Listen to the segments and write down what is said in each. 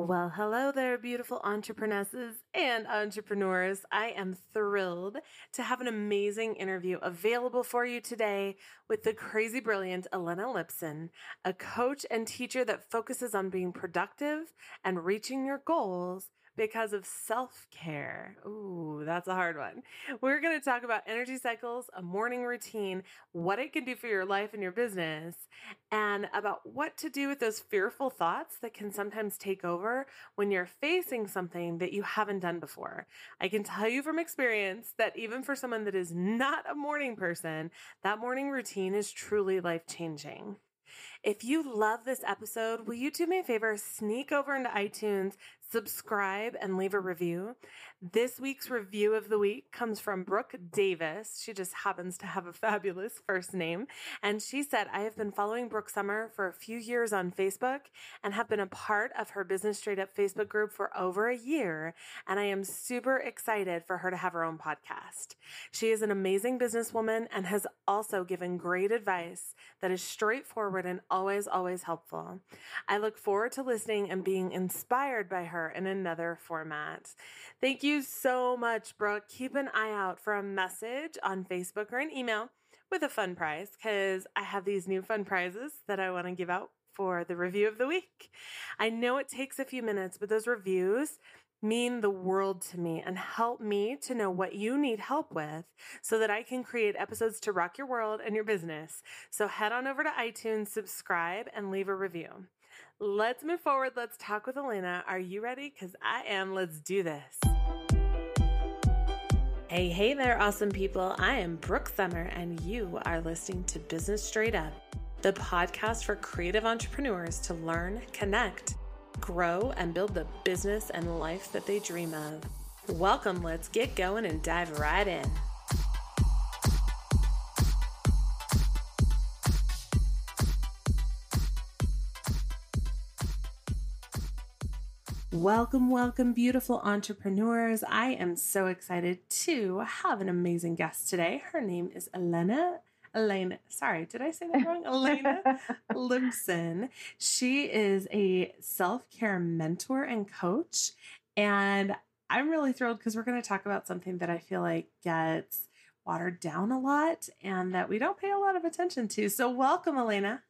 Well, hello there, beautiful entrepreneurs and entrepreneurs. I am thrilled to have an amazing interview available for you today with the crazy brilliant Elena Lipson, a coach and teacher that focuses on being productive and reaching your goals because of self care. Ooh, that's a hard one. We're going to talk about energy cycles, a morning routine, what it can do for your life and your business, and about what to do with those fearful thoughts that can sometimes take over when you're facing something that you haven't done before. I can tell you from experience that even for someone that is not a morning person, that morning routine is truly life changing. If you love this episode, will you do me a favor? Sneak over into iTunes, subscribe, and leave a review. This week's review of the week comes from Brooke Davis. She just happens to have a fabulous first name. And she said, I have been following Brooke Summer for a few years on Facebook and have been a part of her Business Straight Up Facebook group for over a year. And I am super excited for her to have her own podcast. She is an amazing businesswoman and has also given great advice that is straightforward and always, always helpful. I look forward to listening and being inspired by her her in another format. Thank you so much, Brooke. Keep an eye out for a message on Facebook or an email with a fun prize because I have these new fun prizes that I want to give out for the review of the week. I know it takes a few minutes, but those reviews mean the world to me and help me to know what you need help with so that I can create episodes to rock your world and your business. So head on over to iTunes, subscribe, and leave a review. Let's move forward. Let's talk with Elena. Are you ready? Because I am. Let's do this. Hey, hey there, awesome people. I am Brooke Summer, and you are listening to Business Straight Up, the podcast for creative entrepreneurs to learn, connect, grow, and build the business and life that they dream of. Welcome. Let's get going and dive right in. Welcome, welcome, beautiful entrepreneurs. I am so excited to have an amazing guest today. Her name is Elena. Elena, sorry, did I say that wrong? Elena Lipson. She is a self care mentor and coach. And I'm really thrilled because we're going to talk about something that I feel like gets watered down a lot and that we don't pay a lot of attention to. So, welcome, Elena.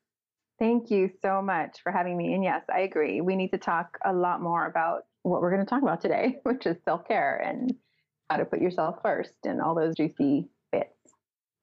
Thank you so much for having me. And yes, I agree. We need to talk a lot more about what we're going to talk about today, which is self care and how to put yourself first and all those juicy bits.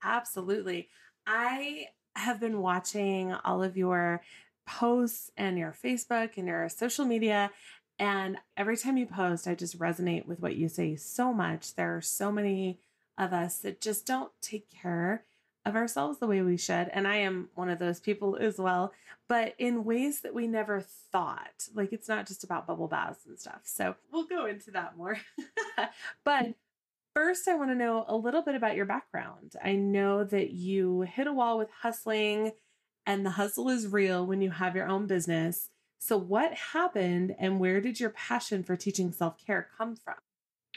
Absolutely. I have been watching all of your posts and your Facebook and your social media. And every time you post, I just resonate with what you say so much. There are so many of us that just don't take care of ourselves the way we should. And I am one of those people as well, but in ways that we never thought. Like it's not just about bubble baths and stuff. So we'll go into that more. but first, I want to know a little bit about your background. I know that you hit a wall with hustling, and the hustle is real when you have your own business. So, what happened, and where did your passion for teaching self care come from?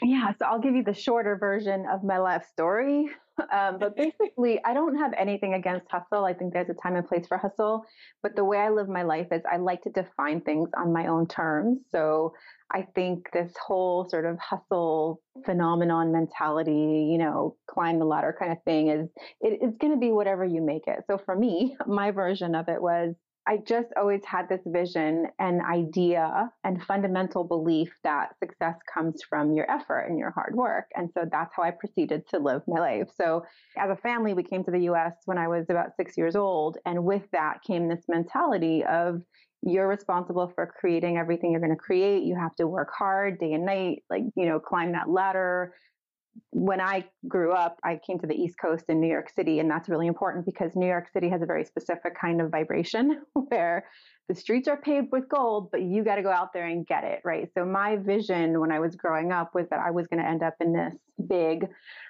Yeah, so I'll give you the shorter version of my life story. Um, but basically, I don't have anything against hustle. I think there's a time and place for hustle. But the way I live my life is I like to define things on my own terms. So I think this whole sort of hustle phenomenon mentality, you know, climb the ladder kind of thing is it, it's going to be whatever you make it. So for me, my version of it was I just always had this vision and idea and fundamental belief that success comes from your effort and your hard work. And so that's how I proceeded to live my life. So as a family, we came to the US when I was about six years old. And with that came this mentality of, you're responsible for creating everything you're going to create. You have to work hard day and night, like, you know, climb that ladder, when I grew up, I came to the East Coast in New York City, and that's really important because New York City has a very specific kind of vibration where the streets are paved with gold, but you got to go out there and get it, right? So my vision when I was growing up was that I was going to end up in this big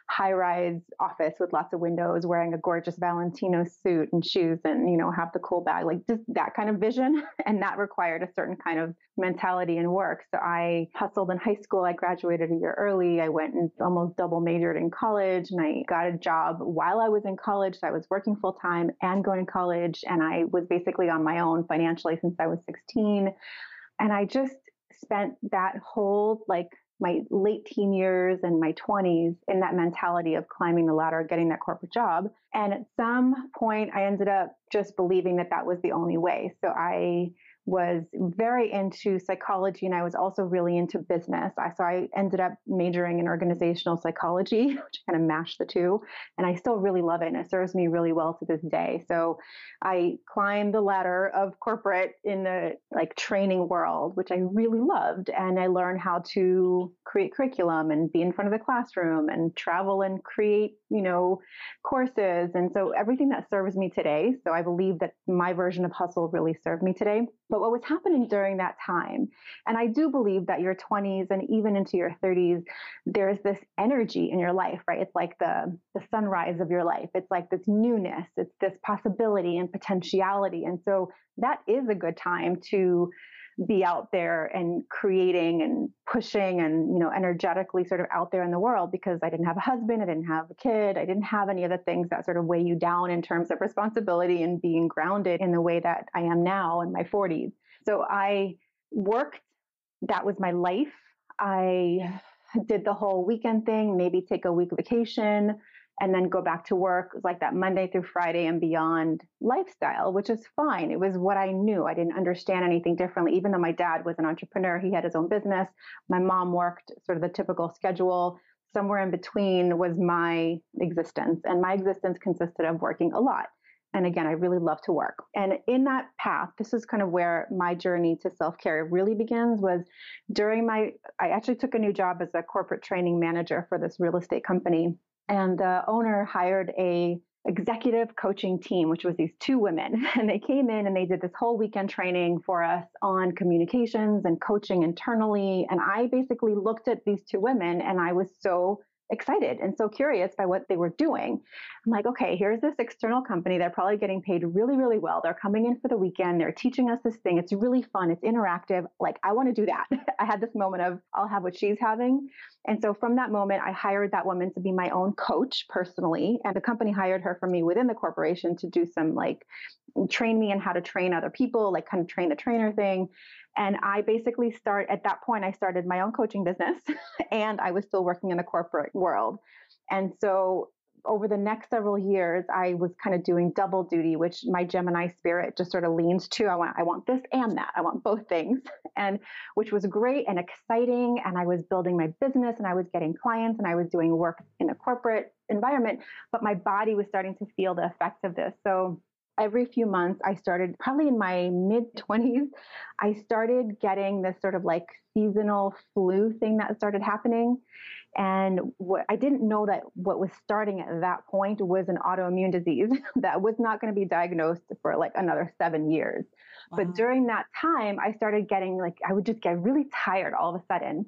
high-rise office with lots of windows, wearing a gorgeous Valentino suit and shoes and, you know, have the cool bag, like just that kind of vision. And that required a certain kind of mentality and work. So I hustled in high school. I graduated a year early. I went and almost double majored in college and I got a job while I was in college. So I was working full time and going to college. And I was basically on my own financially since I was 16. And I just spent that whole like my late teen years and my 20s in that mentality of climbing the ladder, getting that corporate job. And at some point, I ended up just believing that that was the only way. So I was very into psychology and I was also really into business. I, so I ended up majoring in organizational psychology, which kind of mashed the two. And I still really love it and it serves me really well to this day. So I climbed the ladder of corporate in the like training world, which I really loved. And I learned how to create curriculum and be in front of the classroom and travel and create, you know, courses. And so everything that serves me today. So I believe that my version of hustle really served me today. But what was happening during that time, and I do believe that your 20s and even into your 30s, there's this energy in your life, right? It's like the, the sunrise of your life. It's like this newness, it's this possibility and potentiality. And so that is a good time to be out there and creating and pushing and you know energetically sort of out there in the world because I didn't have a husband, I didn't have a kid, I didn't have any of the things that sort of weigh you down in terms of responsibility and being grounded in the way that I am now in my 40s. So I worked that was my life. I did the whole weekend thing, maybe take a week vacation, and then go back to work like that Monday through Friday and beyond lifestyle, which is fine. It was what I knew. I didn't understand anything differently. Even though my dad was an entrepreneur, he had his own business. My mom worked sort of the typical schedule. Somewhere in between was my existence. And my existence consisted of working a lot. And again, I really love to work. And in that path, this is kind of where my journey to self-care really begins was during my I actually took a new job as a corporate training manager for this real estate company and the owner hired a executive coaching team which was these two women and they came in and they did this whole weekend training for us on communications and coaching internally and i basically looked at these two women and i was so excited and so curious by what they were doing. I'm like, okay, here's this external company. They're probably getting paid really, really well. They're coming in for the weekend. They're teaching us this thing. It's really fun. It's interactive. Like, I want to do that. I had this moment of, I'll have what she's having. And so from that moment, I hired that woman to be my own coach personally. And the company hired her for me within the corporation to do some like train me in how to train other people, like kind of train the trainer thing. And I basically start at that point, I started my own coaching business and I was still working in the corporate world. And so over the next several years, I was kind of doing double duty, which my Gemini spirit just sort of leans to. I want, I want this and that. I want both things, and which was great and exciting. And I was building my business, and I was getting clients, and I was doing work in a corporate environment. But my body was starting to feel the effects of this. So every few months, I started probably in my mid 20s, I started getting this sort of like seasonal flu thing that started happening. And what I didn't know that what was starting at that point was an autoimmune disease that was not going to be diagnosed for like another seven years. Wow. But during that time, I started getting like, I would just get really tired all of a sudden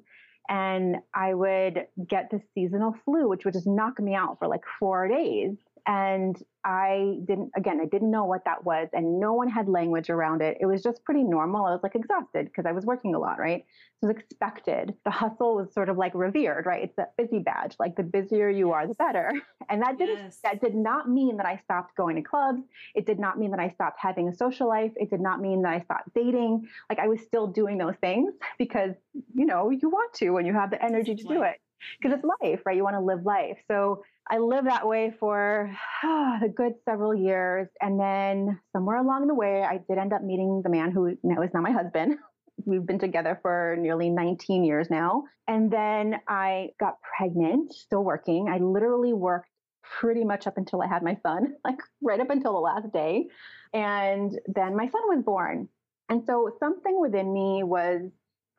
and I would get the seasonal flu, which would just knock me out for like four days. And I didn't, again, I didn't know what that was, and no one had language around it. It was just pretty normal. I was like exhausted because I was working a lot, right? So it was expected. The hustle was sort of like revered, right? It's that busy badge. Like the busier you are, the better. And that didn't, yes. that did not mean that I stopped going to clubs. It did not mean that I stopped having a social life. It did not mean that I stopped dating. Like I was still doing those things because, you know, you want to when you have the energy to do it because it's life, right? You want to live life. So I lived that way for oh, a good several years. And then somewhere along the way, I did end up meeting the man who is now my husband. We've been together for nearly 19 years now. And then I got pregnant, still working. I literally worked pretty much up until I had my son, like right up until the last day. And then my son was born. And so something within me was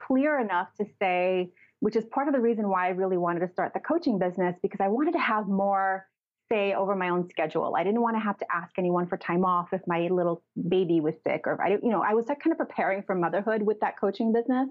clear enough to say, which is part of the reason why I really wanted to start the coaching business because I wanted to have more say over my own schedule. I didn't want to have to ask anyone for time off if my little baby was sick or if I, you know, I was kind of preparing for motherhood with that coaching business.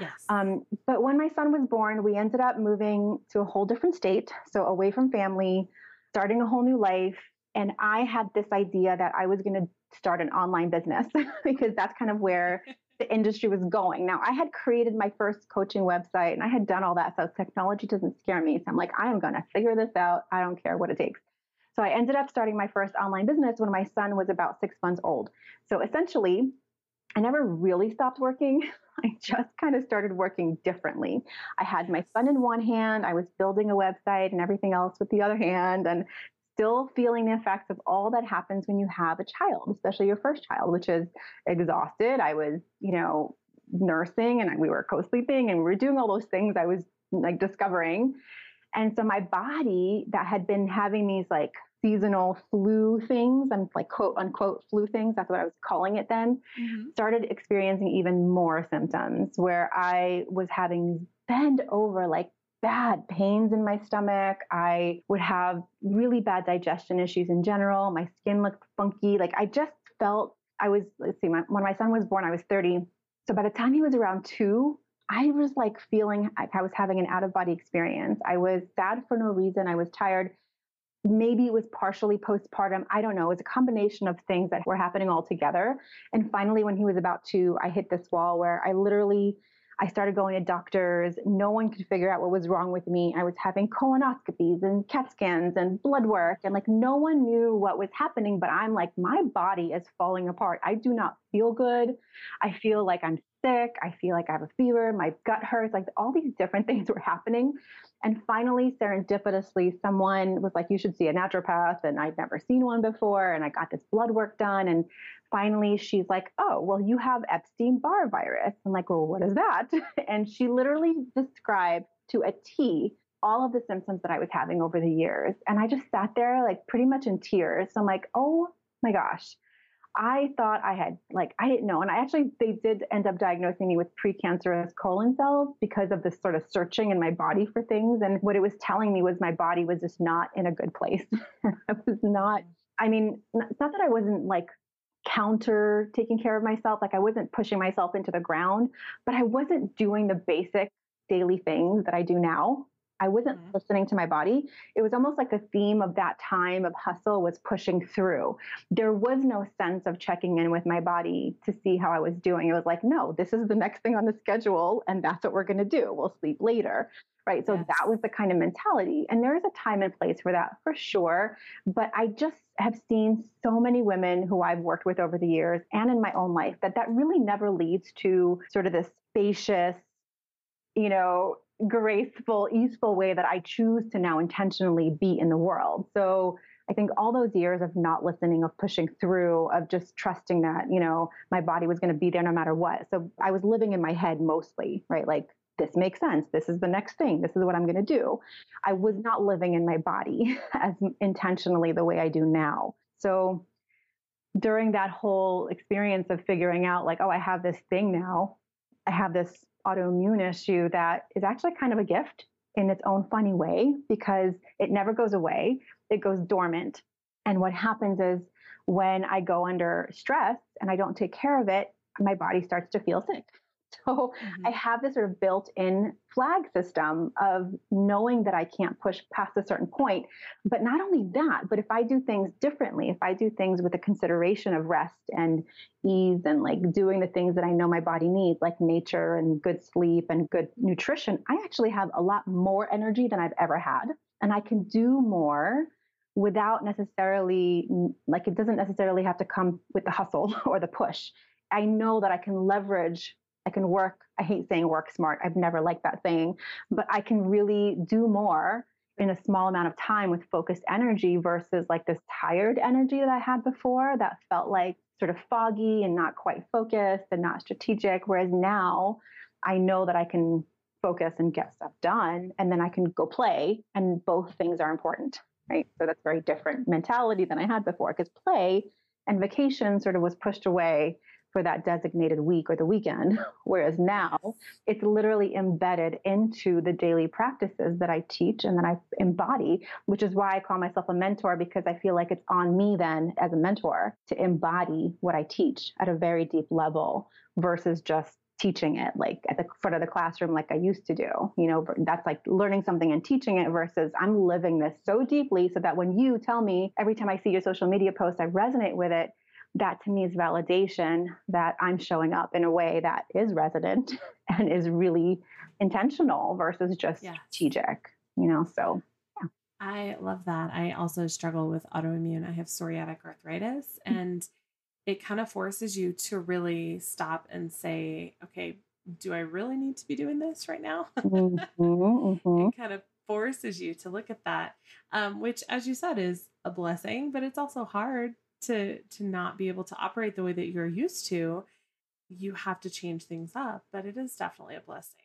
Yes. Um, but when my son was born, we ended up moving to a whole different state, so away from family, starting a whole new life. And I had this idea that I was going to start an online business because that's kind of where the industry was going. Now, I had created my first coaching website and I had done all that. So technology doesn't scare me. So I'm like, I am going to figure this out. I don't care what it takes. So I ended up starting my first online business when my son was about six months old. So essentially, I never really stopped working. I just kind of started working differently. I had my son in one hand, I was building a website and everything else with the other hand, and still feeling the effects of all that happens when you have a child, especially your first child, which is exhausted. I was, you know, nursing and we were co sleeping and we were doing all those things I was like discovering. And so my body that had been having these like seasonal flu things and like quote unquote flu things, that's what I was calling it then, mm-hmm. started experiencing even more symptoms where I was having these bend over like bad pains in my stomach. I would have really bad digestion issues in general. My skin looked funky. Like I just felt I was, let's see, my, when my son was born, I was 30. So by the time he was around two, I was like feeling like I was having an out of body experience. I was sad for no reason. I was tired. Maybe it was partially postpartum. I don't know. It was a combination of things that were happening all together. And finally, when he was about two, I hit this wall where I literally I started going to doctors. No one could figure out what was wrong with me. I was having colonoscopies and CAT scans and blood work, and like no one knew what was happening. But I'm like, my body is falling apart. I do not feel good. I feel like I'm sick. I feel like I have a fever. My gut hurts. Like all these different things were happening. And finally, serendipitously, someone was like, You should see a naturopath. And I'd never seen one before. And I got this blood work done. And finally, she's like, Oh, well, you have Epstein Barr virus. I'm like, Well, what is that? And she literally described to a T all of the symptoms that I was having over the years. And I just sat there, like, pretty much in tears. So I'm like, Oh my gosh. I thought I had like I didn't know, and I actually they did end up diagnosing me with precancerous colon cells because of this sort of searching in my body for things. And what it was telling me was my body was just not in a good place. I was not. I mean, it's not that I wasn't like counter taking care of myself, like I wasn't pushing myself into the ground, but I wasn't doing the basic daily things that I do now. I wasn't mm-hmm. listening to my body. It was almost like the theme of that time of hustle was pushing through. There was no sense of checking in with my body to see how I was doing. It was like, no, this is the next thing on the schedule, and that's what we're going to do. We'll sleep later. Right. So yes. that was the kind of mentality. And there is a time and place for that for sure. But I just have seen so many women who I've worked with over the years and in my own life that that really never leads to sort of this spacious, you know, graceful, easeful way that I choose to now intentionally be in the world. So I think all those years of not listening, of pushing through, of just trusting that, you know, my body was going to be there no matter what. So I was living in my head mostly, right? Like, this makes sense. This is the next thing. This is what I'm going to do. I was not living in my body as intentionally the way I do now. So during that whole experience of figuring out, like, oh, I have this thing now, I have this autoimmune issue that is actually kind of a gift in its own funny way because it never goes away, it goes dormant. And what happens is when I go under stress and I don't take care of it, my body starts to feel sick. So mm-hmm. I have this sort of built in flag system of knowing that I can't push past a certain point. But not only that, but if I do things differently, if I do things with a consideration of rest and ease and like doing the things that I know my body needs, like nature and good sleep and good nutrition, I actually have a lot more energy than I've ever had. And I can do more without necessarily, like, it doesn't necessarily have to come with the hustle or the push. I know that I can leverage I can work, I hate saying work smart. I've never liked that saying, but I can really do more in a small amount of time with focused energy versus like this tired energy that I had before that felt like sort of foggy and not quite focused and not strategic. Whereas now I know that I can focus and get stuff done and then I can go play and both things are important, right? So that's very different mentality than I had before because play and vacation sort of was pushed away for that designated week or the weekend. Whereas now it's literally embedded into the daily practices that I teach and that I embody, which is why I call myself a mentor because I feel like it's on me then as a mentor to embody what I teach at a very deep level versus just teaching it like at the front of the classroom like I used to do. You know, that's like learning something and teaching it versus I'm living this so deeply so that when you tell me every time I see your social media post I resonate with it, that to me is validation that I'm showing up in a way that is resonant and is really intentional versus just yes. strategic, you know? So, yeah. I love that. I also struggle with autoimmune. I have psoriatic arthritis and it kind of forces you to really stop and say, okay, do I really need to be doing this right now? mm-hmm, mm-hmm. It kind of forces you to look at that, um, which, as you said, is a blessing, but it's also hard to to not be able to operate the way that you're used to. You have to change things up, but it is definitely a blessing.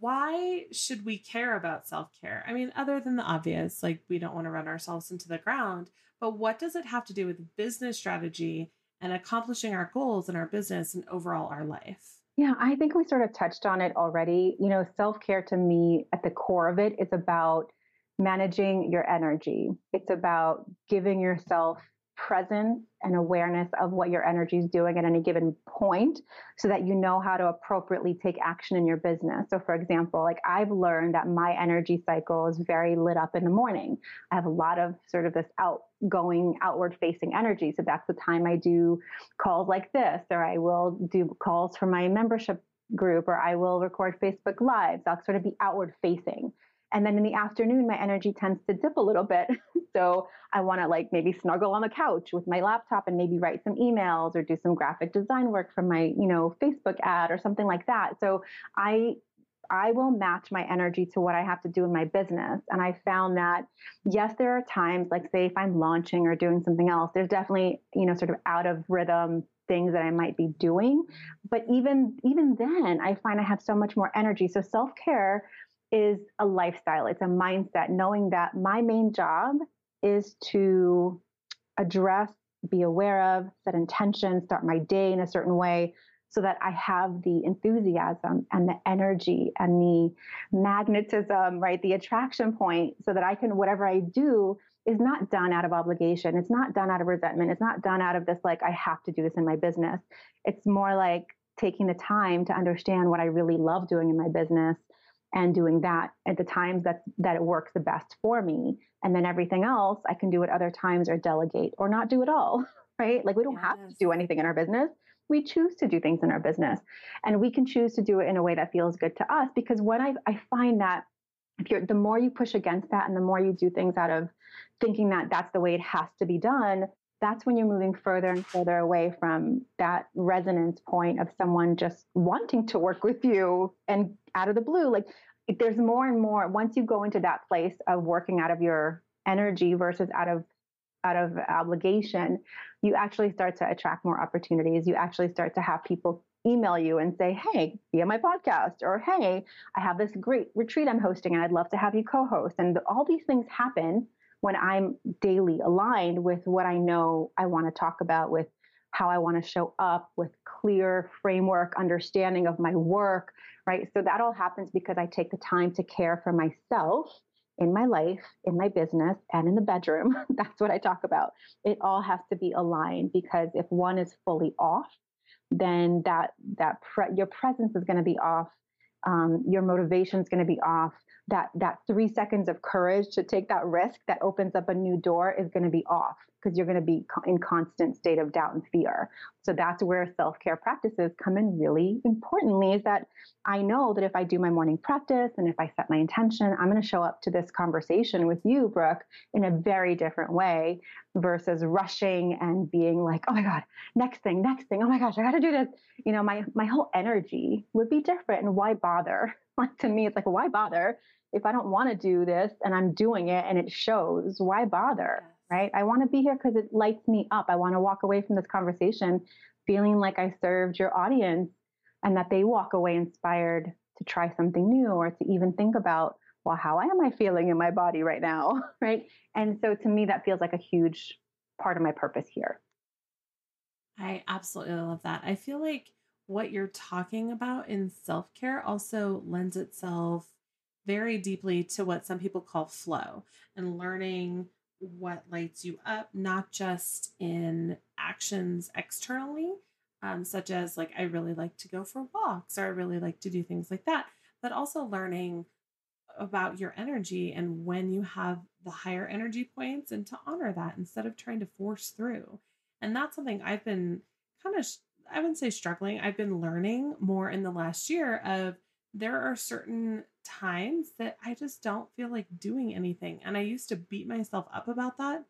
Why should we care about self care? I mean, other than the obvious, like we don't want to run ourselves into the ground, but what does it have to do with business strategy and accomplishing our goals in our business and overall our life? Yeah, I think we sort of touched on it already. You know, self care to me, at the core of it, is about managing your energy. It's about giving yourself presence and awareness of what your energy is doing at any given point so that you know how to appropriately take action in your business. So, for example, like I've learned that my energy cycle is very lit up in the morning. I have a lot of sort of this outgoing, outward facing energy. So, that's the time I do calls like this, or I will do calls for my membership group, or I will record Facebook Lives. I'll sort of be outward facing. And then in the afternoon, my energy tends to dip a little bit. so I want to like maybe snuggle on the couch with my laptop and maybe write some emails or do some graphic design work for my, you know, Facebook ad or something like that. So I I will match my energy to what I have to do in my business. And I found that, yes, there are times, like say if I'm launching or doing something else, there's definitely, you know, sort of out of rhythm things that I might be doing. But even even then, I find I have so much more energy. So self-care is a lifestyle, it's a mindset, knowing that my main job is to address, be aware of, set intention, start my day in a certain way so that I have the enthusiasm and the energy and the magnetism, right? The attraction point so that I can, whatever I do is not done out of obligation. It's not done out of resentment. It's not done out of this, like, I have to do this in my business. It's more like taking the time to understand what I really love doing in my business and doing that at the times that that it works the best for me. And then everything else i can do at other times or delegate or not do it all right? Like we don't yes. have to do anything in our business. We choose to do things in our business. And we can choose to do it in a way that feels good to us because when i, I find that if you're the more you push against that and the more you do things out of thinking that that's the way it has to be done that's when you're moving further and further away from that resonance point of someone just wanting to work with you and out of the blue. Like there's more and more once you go into that place of working out of your energy versus out of out of obligation, you actually start to attract more opportunities. You actually start to have people email you and say, Hey, be on my podcast, or Hey, I have this great retreat I'm hosting and I'd love to have you co host. And all these things happen when I'm daily aligned with what I know I want to talk about, with how I want to show up, with clear framework, understanding of my work, right? So that all happens because I take the time to care for myself in my life, in my business, and in the bedroom. That's what I talk about. It all has to be aligned because if one is fully off, then that that pre- your presence is going to be off. Um, your motivation is going to be off. That that three seconds of courage to take that risk that opens up a new door is going to be off because you're going to be in constant state of doubt and fear so that's where self-care practices come in really importantly is that i know that if i do my morning practice and if i set my intention i'm going to show up to this conversation with you brooke in a very different way versus rushing and being like oh my god next thing next thing oh my gosh i got to do this. You know my my whole energy would be different and why bother? Like to me it's like why bother if I don't want to do this and I'm doing it and it shows, why bother? Right? I want to be here because it lights me up. I want to walk away from this conversation feeling like I served your audience and that they walk away inspired to try something new or to even think about, well, how am I feeling in my body right now? Right. And so to me, that feels like a huge part of my purpose here. I absolutely love that. I feel like what you're talking about in self care also lends itself very deeply to what some people call flow and learning what lights you up, not just in actions externally, um, such as like I really like to go for walks or I really like to do things like that, but also learning about your energy and when you have the higher energy points and to honor that instead of trying to force through. And that's something I've been kind of, I wouldn't say struggling, I've been learning more in the last year of there are certain times that I just don't feel like doing anything. And I used to beat myself up about that.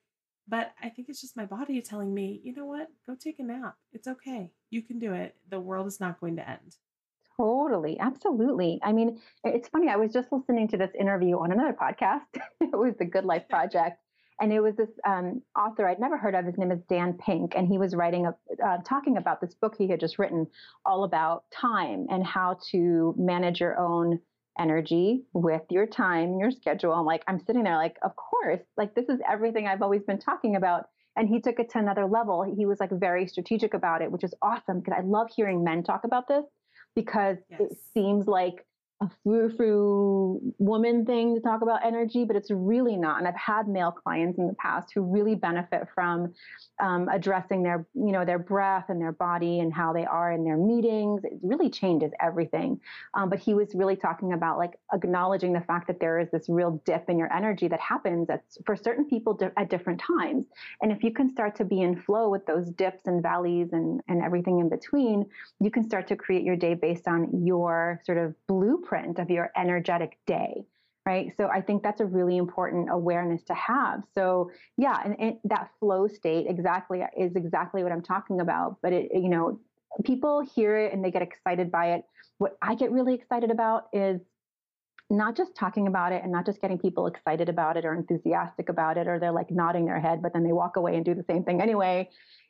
But I think it's just my body telling me, you know what? Go take a nap. It's okay. You can do it. The world is not going to end. Totally. Absolutely. I mean, it's funny. I was just listening to this interview on another podcast. it was the Good Life Project. And it was this um, author I'd never heard of. His name is Dan Pink, and he was writing, a, uh, talking about this book he had just written, all about time and how to manage your own energy with your time, your schedule. I'm like, I'm sitting there, like, of course, like this is everything I've always been talking about. And he took it to another level. He was like very strategic about it, which is awesome because I love hearing men talk about this because yes. it seems like a frou-frou woman thing to talk about energy, but it's really not. And I've had male clients in the past who really benefit from um, addressing their, you know, their breath and their body and how they are in their meetings. It really changes everything. Um, but he was really talking about like acknowledging the fact that there is this real dip in your energy that happens at, for certain people di- at different times. And if you can start to be in flow with those dips and valleys and, and everything in between, you can start to create your day based on your sort of blueprint blueprint of your energetic day right? So i think that's a really important awareness to have. So yeah and, and, that flow state exactly is exactly what i'm talking about but it you know people hear it and they get excited by it. What i get really excited about is not just talking about it and not just getting people excited about it or enthusiastic about it or they're like nodding their head but then they walk away and do the same thing anyway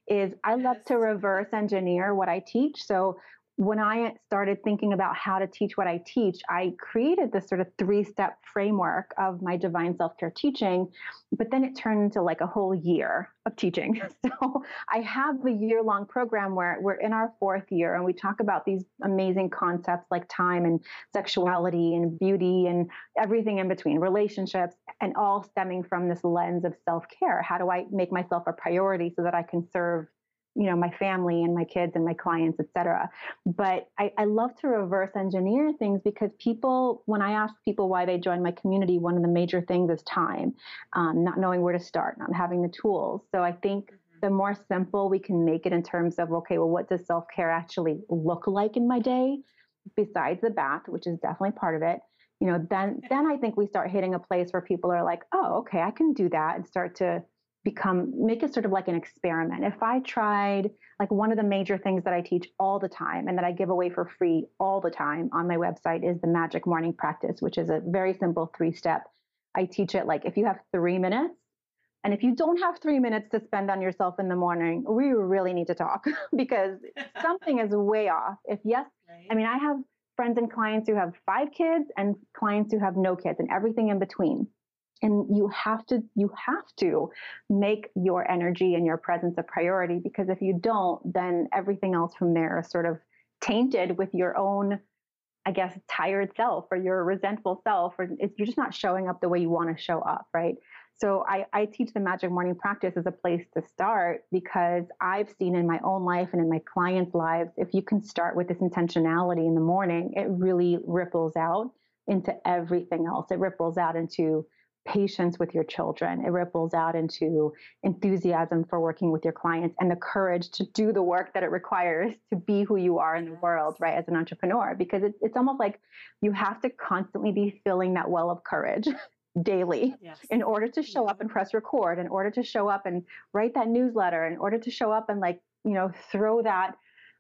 is I love to reverse engineer what I teach. So when I started thinking about how to teach what I teach, I created this sort of three step framework of my divine self care teaching, but then it turned into like a whole year of teaching. So I have a year long program where we're in our fourth year and we talk about these amazing concepts like time and sexuality and beauty and everything in between, relationships, and all stemming from this lens of self care. How do I make myself a priority so that I can serve you know my family and my kids and my clients etc but I, I, love to reverse engineer things because people when i ask people why they join my community one of the major things is time um, not knowing where to start not having the tools. So i think mm-hmm. the more simple we can make it in terms of okay well what does self-care actually look like in my day besides the bath which is definitely part of it you know then then i think we start hitting a place where people are like oh okay i can do that and start to become make it sort of like an experiment. If I tried like one of the major things that I teach all the time and that I give away for free all the time on my website is the magic morning practice, which is a very simple three step. I teach it like if you have 3 minutes and if you don't have 3 minutes to spend on yourself in the morning, we really need to talk because something is way off. If yes, right. I mean I have friends and clients who have 5 kids and clients who have no kids and everything in between and you have to you have to make your energy and your presence a priority because if you don't then everything else from there is sort of tainted with your own i guess tired self or your resentful self or you're just not showing up the way you want to show up right? So I, I teach the magic morning practice as a place to start because i've seen in my own life and in my clients lives if you can start with this intentionality in the morning it really ripples out into everything else. It ripples out into patience with your children. It ripples out into enthusiasm for working with your clients and the courage to do the work that it requires to be who you are in the world, right, as an entrepreneur. Because it, it's almost like you have to constantly be filling that well of courage. daily yes. in order to show up mm-hmm. and press record in order to show up and write that newsletter in order to show up and like you know throw that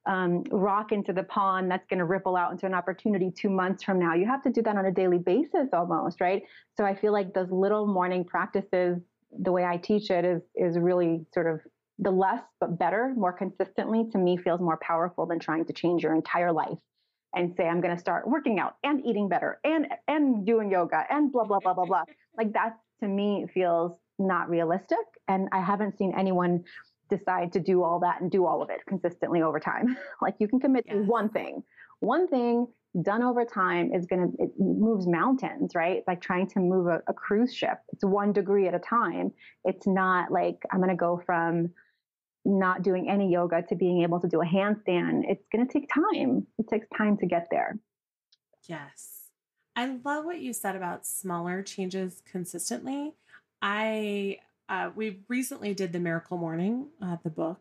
um, rock into the pond that's going to ripple out into an opportunity two months from now. You have to do that on a daily basis almost, right? So I feel like those little morning practices, the way I teach it is is really sort of the less but better, more consistently to me feels more powerful than trying to change your entire life and say I'm going to start working out and eating better and and doing yoga and blah blah blah blah blah. Like that to me feels not realistic and I haven't seen anyone decide to do all that and do all of it consistently over time. like you can commit to one thing. One thing done over time is going to, it moves mountains, right? It's like trying to move a, a cruise ship. It's one degree at a time. It's not like I'm going to go from not doing any yoga to being able to do a handstand. It's going to take time. It takes time to get there. Yes. I love what you said about smaller changes consistently. I uh, we recently did the Miracle Morning, uh, the book,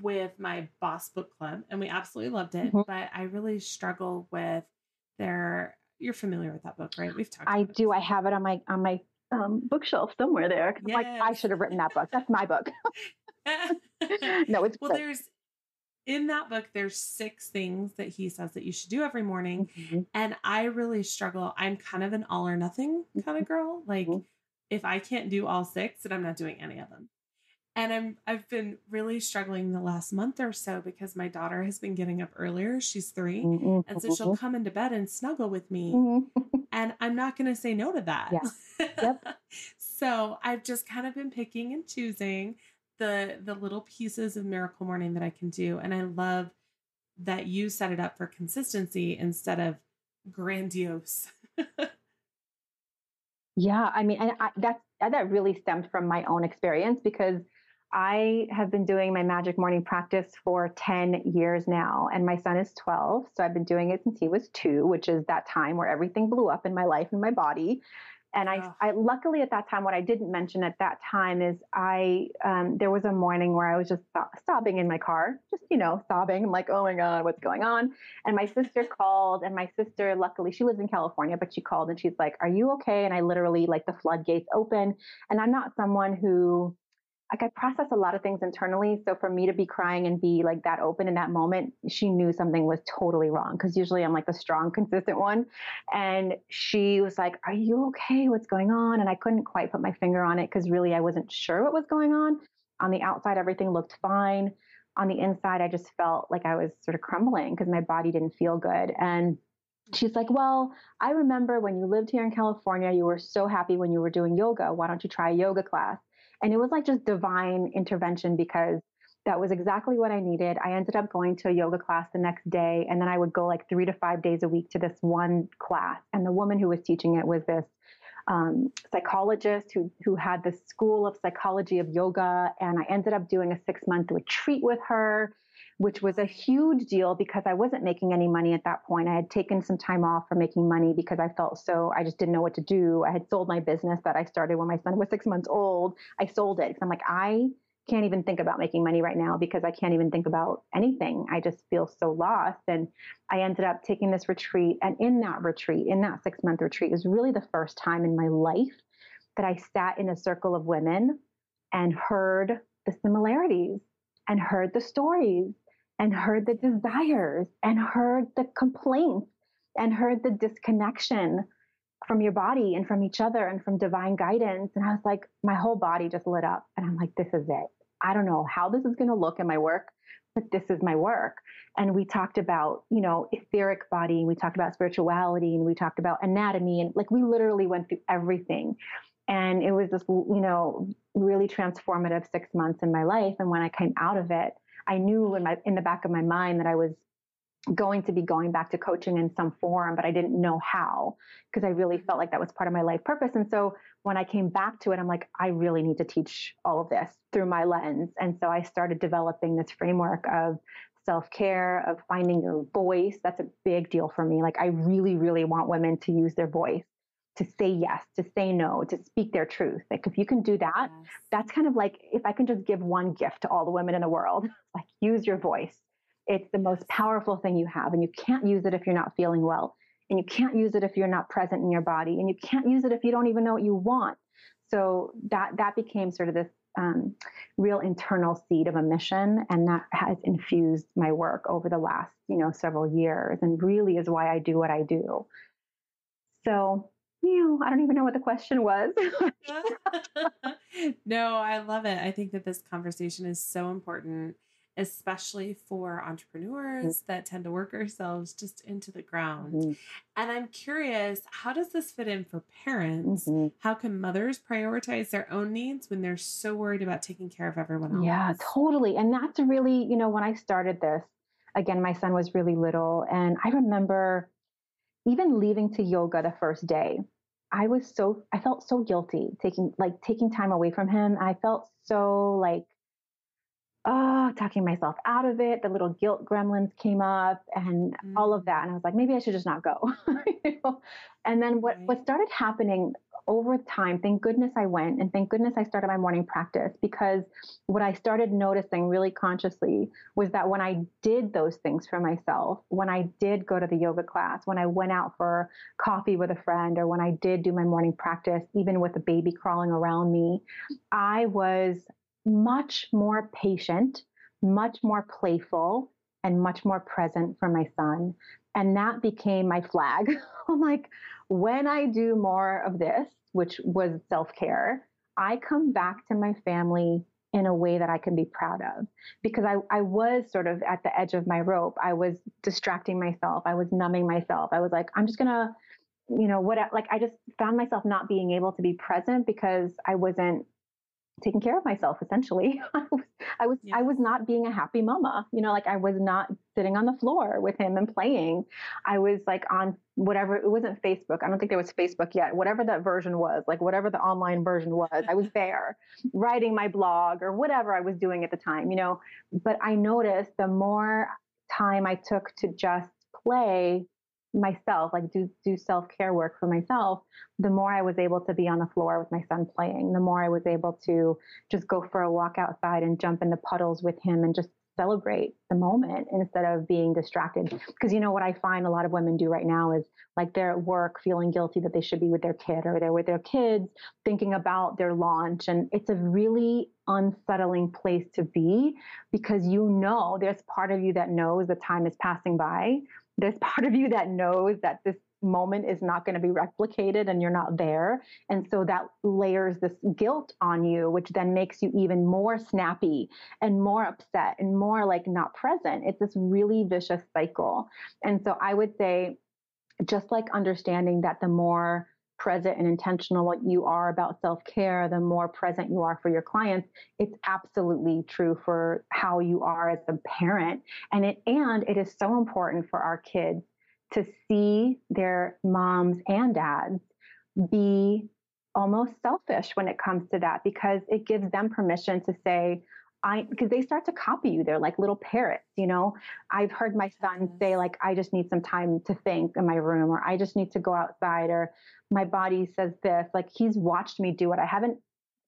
with my boss book club, and we absolutely loved it. Mm-hmm. But I really struggle with their. You're familiar with that book, right? We've talked. I do. It. I have it on my on my um, bookshelf somewhere there. Yes. Like I should have written that book. That's my book. no, it's well. Great. There's in that book. There's six things that he says that you should do every morning, mm-hmm. and I really struggle. I'm kind of an all or nothing kind of mm-hmm. girl. Like mm-hmm. If I can't do all six, then I'm not doing any of them. And I'm I've been really struggling the last month or so because my daughter has been getting up earlier. She's 3 mm-hmm. And so she'll come into bed and snuggle with me. Mm-hmm. and I'm not gonna say no to that. Yeah. Yep. so I've just kind of been picking and choosing the the little pieces of miracle morning that I can do. And I love that you set it up for consistency instead of grandiose. yeah, I mean, and I, that's that really stemmed from my own experience because I have been doing my magic morning practice for 10 years now, and my son is 12. So I've been doing it since he was two, which is that time where everything blew up in my life and my body. And I, I luckily at that time, what I didn't mention at that time is I, um, there was a morning where I was just sobbing in my car, just, you know, sobbing. I'm like, oh my God, what's going on? And my sister called, and my sister, luckily, she lives in California, but she called and she's like, are you okay? And I literally, like, the floodgates open. And I'm not someone who, like I process a lot of things internally. So for me to be crying and be like that open in that moment, she knew something was totally wrong. Cause usually I'm like the strong, consistent one. And she was like, Are you okay? What's going on? And I couldn't quite put my finger on it because really I wasn't sure what was going on. On the outside, everything looked fine. On the inside, I just felt like I was sort of crumbling because my body didn't feel good. And she's like, Well, I remember when you lived here in California, you were so happy when you were doing yoga. Why don't you try a yoga class? And it was like just divine intervention because that was exactly what I needed. I ended up going to a yoga class the next day, and then I would go like three to five days a week to this one class. And the woman who was teaching it was this um, psychologist who who had the school of psychology of yoga, and I ended up doing a six month retreat with her which was a huge deal because I wasn't making any money at that point. I had taken some time off from making money because I felt so, I just didn't know what to do. I had sold my business that I started when my son was six months old. I sold it because I'm like, I can't even think about making money right now because I can't even think about anything. I just feel so lost. And I ended up taking this retreat. And in that retreat, in that six month retreat, was really the first time in my life that I sat in a circle of women and heard the similarities and heard the stories and heard the desires and heard the complaints and heard the disconnection from your body and from each other and from divine guidance. And I was like, my whole body just lit up. And I'm like, this is it. I don't know how this is going to look in my work, but this is my work. And we talked about, you know, etheric body, and we talked about spirituality, and we talked about anatomy, and like we literally went through everything. And it was this, you know, really transformative six months in my life. And when I came out of it, I knew in my in the back of my mind that I was going to be going back to coaching in some form, but I didn't know how because I really felt like that was part of my life purpose. And so when I came back to it, I'm like, I really need to teach all of this through my lens. And so I started developing this framework of self care, of finding your voice. That's a big deal for me. Like, I really, really want women to use their voice to say yes, to say no, to speak their truth. Like if you can do that, yes. that's kind of like if I can just give one gift to all the women in the world, like use your voice. It's the most powerful thing you have and you can't use it if you're not feeling well. And you can't use it if you're not present in your body and you can't use it if you don't even know what you want. So that that became sort of this um, real internal seed of a mission, and that has infused my work over the last you know several years, and really is why I do what I do. So you know, I don't even know what the question was. no, I love it. I think that this conversation is so important, especially for entrepreneurs mm-hmm. that tend to work ourselves just into the ground. Mm-hmm. And I'm curious, how does this fit in for parents? Mm-hmm. How can mothers prioritize their own needs when they're so worried about taking care of everyone else? Yeah, totally. And that's really, you know, when I started this, again, my son was really little. And I remember even leaving to yoga the first day, I was so I felt so guilty taking like taking time away from him. I felt so like oh, talking myself out of it. The little guilt gremlins came up and mm. all of that. And I was like, maybe I should just not go. you know? And then what, right. what started happening over time, thank goodness I went and thank goodness I started my morning practice because what I started noticing really consciously was that when I did those things for myself, when I did go to the yoga class, when I went out for coffee with a friend, or when I did do my morning practice, even with a baby crawling around me, I was much more patient, much more playful, and much more present for my son. And that became my flag. I'm like, when I do more of this, which was self care, I come back to my family in a way that I can be proud of because I, I was sort of at the edge of my rope. I was distracting myself. I was numbing myself. I was like, I'm just going to, you know, what, like I just found myself not being able to be present because I wasn't taking care of myself essentially i was I was, yeah. I was not being a happy mama you know like i was not sitting on the floor with him and playing. I was like on whatever it wasn't facebook i don't think there was facebook yet whatever that version was like whatever the online version was i was there writing my blog or whatever i was doing at the time you know? But i noticed the more time i took to just play myself, like do do self care work for myself, the more I was able to be on the floor with my son playing, the more I was able to just go for a walk outside and jump in the puddles with him and just celebrate the moment instead of being distracted. Because you know what I find a lot of women do right now is like they're at work feeling guilty that they should be with their kid or they're with their kids thinking about their launch. And it's a really unsettling place to be because you know there's part of you that knows the time is passing by there's part of you that knows that this moment is not going to be replicated and you're not there. And so that layers this guilt on you, which then makes you even more snappy and more upset and more like not present. It's this really vicious cycle. And so I would say, just like understanding that the more present and intentional you are about self care, the more present you are for your clients. It's absolutely true for how you are as a parent. And it, and it is so important for our kids to see their moms and dads be almost selfish when it comes to that because it gives them permission to say, I because they start to copy you. They're like little parrots, you know. I've heard my son say like I just need some time to think in my room or I just need to go outside or my body says this. Like he's watched me do it. I haven't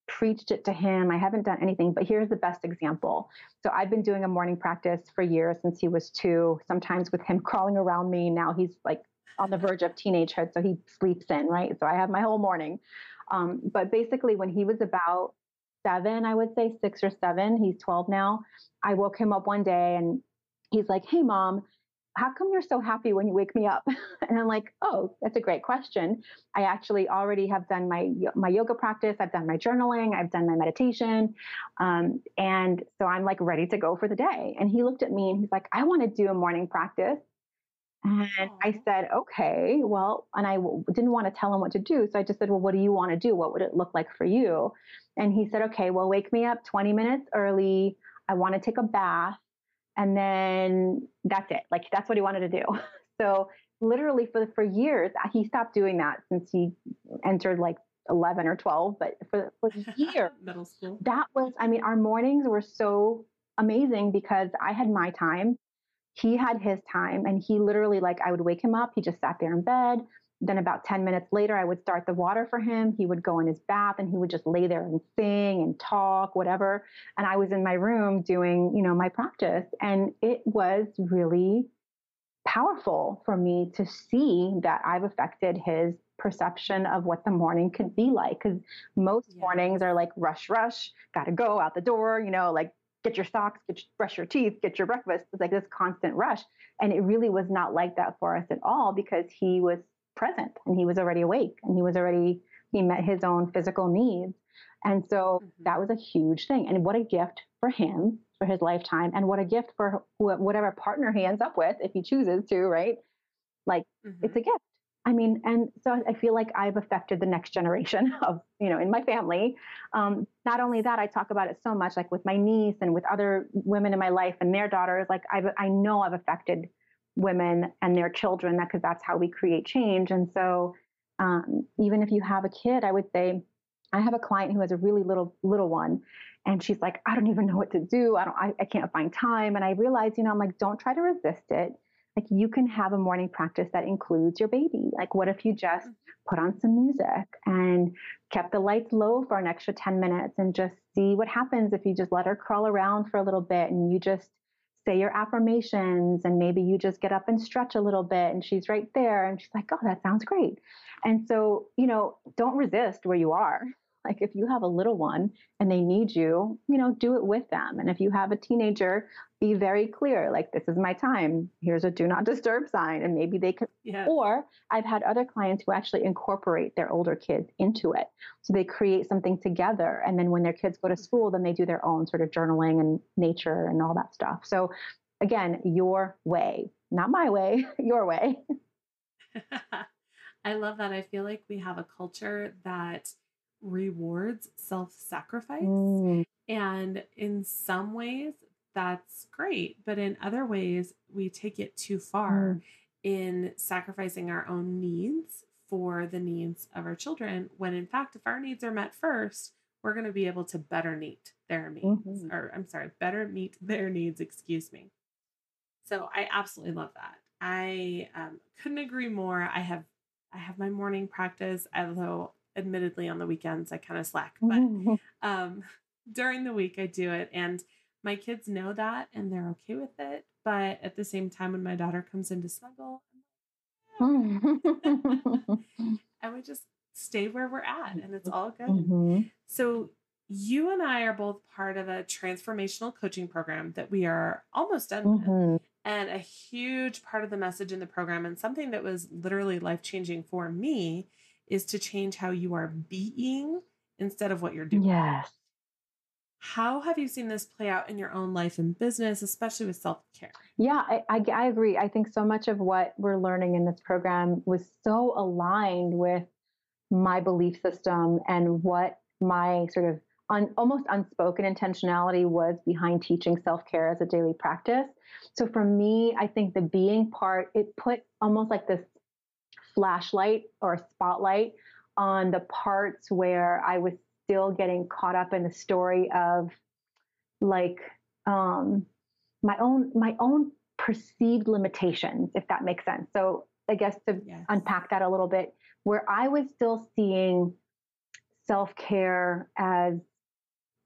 preached it to him. I haven't done anything, but here's the best example. So I've been doing a morning practice for years since he was 2, sometimes with him crawling around me. Now he's like on the verge of teenagehood, so he sleeps in, right? So I have my whole morning. Um, but basically, when he was about seven, I would say six or seven, he's 12 now. I woke him up one day and he's like, Hey, mom, how come you're so happy when you wake me up? and I'm like, oh, that's a great question. I actually already have done my my yoga practice. I've done my journaling. I've done my meditation, um, and so I'm like ready to go for the day. And he looked at me and he's like, I want to do a morning practice. And I said, okay, well, and I w- didn't want to tell him what to do. So I just said, well, what do you want to do? What would it look like for you? And he said, okay, well, wake me up 20 minutes early. I want to take a bath. And then that's it. Like that's what he wanted to do. So literally for, for years, uh, he stopped doing that since he entered like 11 or 12, but for, for year, middle school, that was, I mean, our mornings were so amazing because I had my time. He had his time and he literally like i would wake him up. He just sat there in bed then about 10 minutes later i would start the water for him he would go in his bath and he would just lay there and sing and talk whatever and i was in my room doing you know my practice and it was really powerful for me to see that i've affected his perception of what the morning could be like because most yeah. mornings are like rush rush gotta go out the door you know like get your socks, get your, brush your teeth, get your breakfast. It's like this constant rush. And it really was not like that for us at all because he was present and he was already awake and he was already, he met his own physical needs. And so mm-hmm. that was a huge thing. And what a gift for him for his lifetime. And what a gift for whatever partner he ends up with if he chooses to, right? Like mm-hmm. it's a gift. I mean, and so I feel like I've affected the next generation of, you know, in my family. Um, not only that, I talk about it so much, like with my niece and with other women in my life and their daughters. Like I've, I know I've affected women and their children, that because that's how we create change. And so, um, even if you have a kid, I would say, I have a client who has a really little little one, and she's like, I don't even know what to do. I don't, I, I can't find time. And I realize, you know, I'm like, don't try to resist it like you can have a morning practice that includes your baby. Like, what if you just mm-hmm. put on some music and kept the lights low for an extra 10 minutes and just see what happens if you just let her crawl around for a little bit and you just say your affirmations and maybe you just get up and stretch a little bit and she's right there and she's like, oh, that sounds great. And so, you know, don't resist where you are. Like if you have a little one and they need you, you know, do it with them. And if you have a teenager, be very clear, like this is my time. Here's a do not disturb sign. And maybe they could yes. or I've had other clients who actually incorporate their older kids into it. So they create something together. And then when their kids go to school, then they do their own sort of journaling and nature and all that stuff. So again, your way, not my way, your way. I love that. I feel like we have a culture that rewards self sacrifice. Mm. And in some ways, that's great. But in other ways, we take it too far mm. in sacrificing our own needs for the needs of our children. When in fact, if our needs are met first, we're going to be able to better meet their needs, mm-hmm. or I'm sorry, better meet their needs, excuse me. So I absolutely love that. I um, couldn't agree more. I have I have my morning practice, although admittedly on the weekends I kind of slack, but um, during the week I do it, and my kids know that and they're okay with it. But at the same time, when my daughter comes in to snuggle, I would just stay where we're at, and it's all good. Mm-hmm. So you and I are both part of a transformational coaching program that we are almost done mm-hmm. with. And a huge part of the message in the program, and something that was literally life changing for me, is to change how you are being instead of what you're doing. Yes. How have you seen this play out in your own life and business, especially with self care? Yeah, I, I, I, agree. I think so much of what we're learning in this program was so aligned with my belief system and what my sort of un, almost unspoken intentionality was behind teaching self care as a daily practice. So for me, I think the being part, it put almost like this flashlight or spotlight on the parts where I was still getting caught up in the story of like um, my own my own perceived limitations, if that makes sense. So I guess to yes. unpack that a little bit, where I was still seeing self care as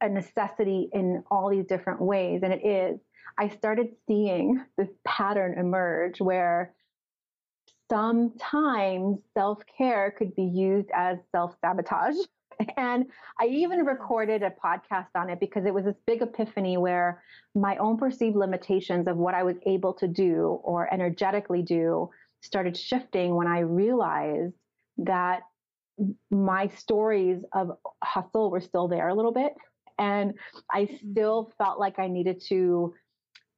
a necessity in all these different ways, and it is. I started seeing this pattern emerge where sometimes self care could be used as self sabotage. And I even recorded a podcast on it because it was this big epiphany where my own perceived limitations of what I was able to do or energetically do started shifting when I realized that my stories of hustle were still there a little bit. And I mm-hmm. still felt like I needed to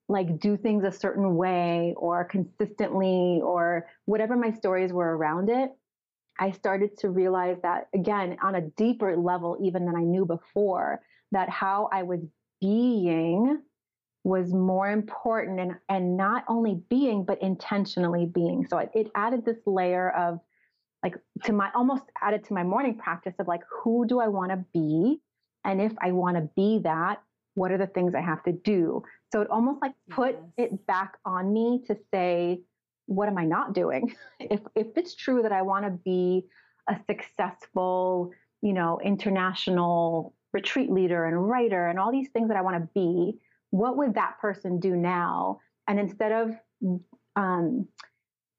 like do things a certain way or consistently or whatever my stories were around it, I started to realize that again, on a deeper level, even than I knew before, that how I was being was more important and, and not only being, but intentionally being. So it, it added this layer of like to my almost added to my morning practice of like, who do I want to be? And if I want to be that, what are the things I have to do? So it almost like put yes. it back on me to say, what am I not doing? if if it's true that I want to be a successful, you know, international retreat leader and writer and all these things that I want to be, what would that person do now? And instead of um,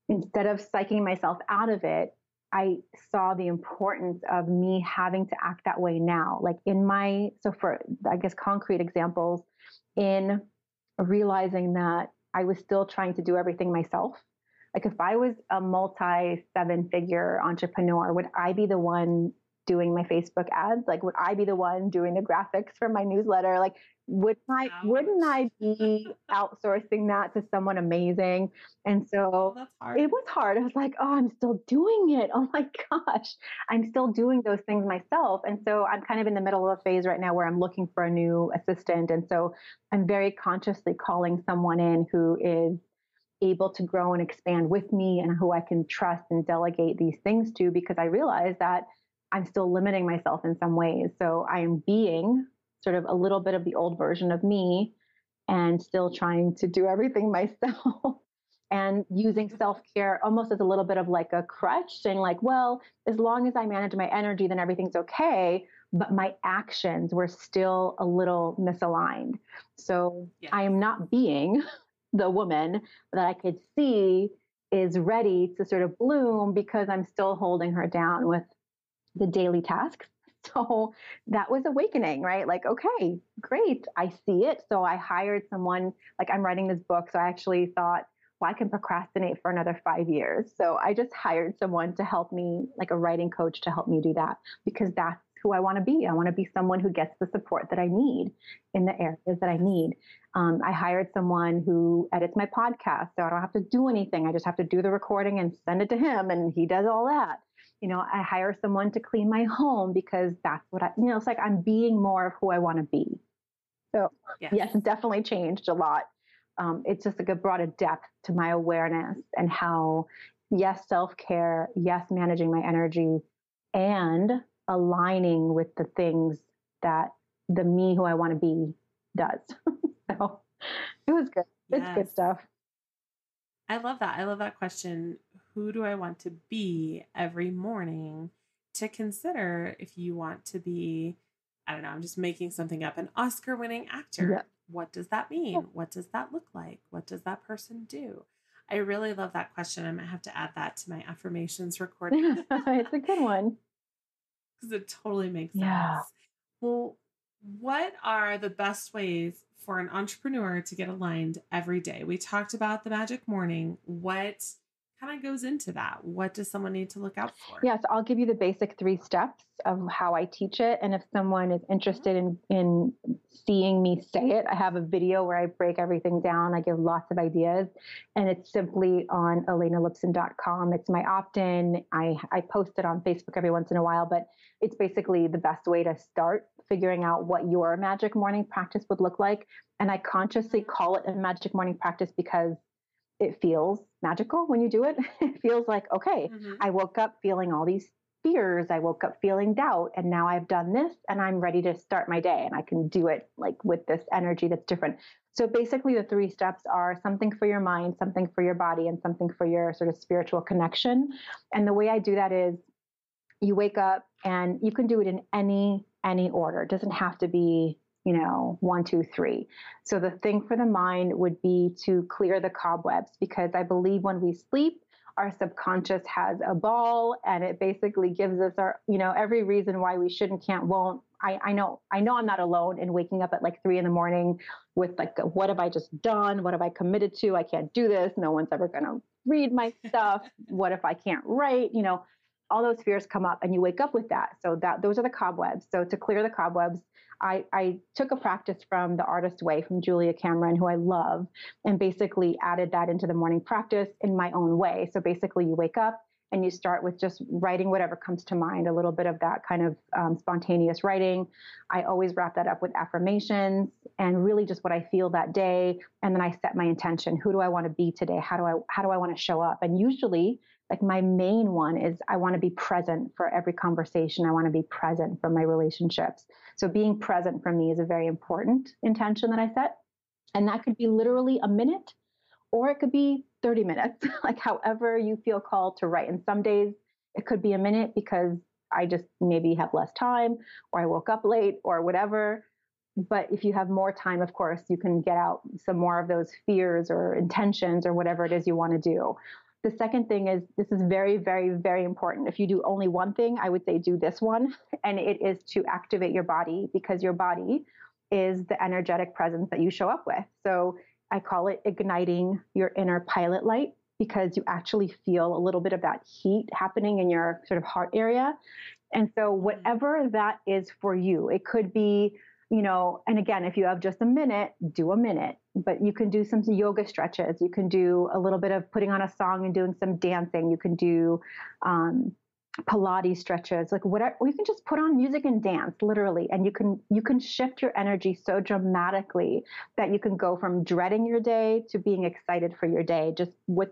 instead of psyching myself out of it, I saw the importance of me having to act that way now. Like in my, so for, I guess, concrete examples, in realizing that I was still trying to do everything myself. Like if I was a multi seven figure entrepreneur, would I be the one doing my Facebook ads? Like, would I be the one doing the graphics for my newsletter? Like, would I Ouch. wouldn't I be outsourcing that to someone amazing? And so oh, it was hard. I was like, oh, I'm still doing it. Oh my gosh, I'm still doing those things myself. And so I'm kind of in the middle of a phase right now where I'm looking for a new assistant. And so I'm very consciously calling someone in who is able to grow and expand with me and who I can trust and delegate these things to because I realize that I'm still limiting myself in some ways. So I am being sort of a little bit of the old version of me and still trying to do everything myself. and using self care almost as a little bit of like a crutch, saying, like, well, as long as I manage my energy, then everything's okay. But my actions were still a little misaligned. So yes. I am not being the woman that I could see is ready to sort of bloom because I'm still holding her down with the daily tasks. So that was awakening, right? Like, okay, great. I see it. So I hired someone, like, I'm writing this book. So I actually thought, well, I can procrastinate for another five years. So I just hired someone to help me, like a writing coach to help me do that because that's who I want to be. I want to be someone who gets the support that I need in the areas that I need. Um, I hired someone who edits my podcast, so I don't have to do anything. I just have to do the recording and send it to him, and he does all that. You know, I hire someone to clean my home because that's what I, you know, it's like I'm being more of who I want to be. So, yes, yes it definitely changed a lot um, it's just like a brought a depth to my awareness and how yes self-care yes managing my energy and aligning with the things that the me who i want to be does so it was good it's good stuff i love that i love that question who do i want to be every morning to consider if you want to be i don't know i'm just making something up an oscar winning actor yeah what does that mean? What does that look like? What does that person do? I really love that question. I might have to add that to my affirmations recording. it's a good one. Because it totally makes sense. Yeah. Well, what are the best ways for an entrepreneur to get aligned every day? We talked about the magic morning. What kind of goes into that? What does someone need to look out for? Yes, I'll give you the basic three steps of how I teach it. And if someone is mm-hmm. interested in, in seeing me say it, I have a video where I break everything down. I give lots of ideas. And it's simply on elenalipson.com. It's my opt in. I, I post it on Facebook every once in a while, but it's basically the best way to start figuring out what your magic morning practice would look like. And I consciously mm-hmm. call it a magic morning practice because it feels magical when you do it. it feels like, okay, mm-hmm. I woke up feeling all these fears. I woke up feeling doubt and now I've done this and I'm ready to start my day and I can do it like with this energy that's different. So basically the three steps are something for your mind, something for your body and something for your sort of spiritual connection. And the way I do that is you wake up and you can do it in any any order. It doesn't have to be you know, one, two, three. So the thing for the mind would be to clear the cobwebs because I believe when we sleep, our subconscious has a ball and it basically gives us our, you know, every reason why we shouldn't, can't, won't. I, I know, I know I'm not alone in waking up at like three in the morning with like, what have I just done? What have I committed to? I can't do this. No one's ever going to read my stuff. what if I can't write? You know, all those fears come up and you wake up with that. So that those are the cobwebs. So to clear the cobwebs, I, I took a practice from the artist way from Julia Cameron, who I love, and basically added that into the morning practice in my own way. So basically, you wake up and you start with just writing whatever comes to mind, a little bit of that kind of um, spontaneous writing. I always wrap that up with affirmations and really just what I feel that day. And then I set my intention. Who do I want to be today? How do I how do I want to show up? And usually like my main one is I want to be present for every conversation. I want to be present for my relationships. So being present for me is a very important intention that I set. And that could be literally a minute or it could be 30 minutes, like however you feel called to write. And some days it could be a minute because I just maybe have less time or I woke up late or whatever. But if you have more time, of course, you can get out some more of those fears or intentions or whatever it is you want to do. The second thing is this is very, very, very important. If you do only one thing, I would say do this one, and it is to activate your body because your body is the energetic presence that you show up with. So I call it igniting your inner pilot light because you actually feel a little bit of that heat happening in your sort of heart area. And so, mm-hmm. whatever that is for you, it could be you know, and again, if you have just a minute, do a minute, but you can do some yoga stretches. You can do a little bit of putting on a song and doing some dancing. You can do um, Pilates stretches, like whatever. Or you can just put on music and dance, literally, and you can you can shift your energy so dramatically that you can go from dreading your day to being excited for your day, just with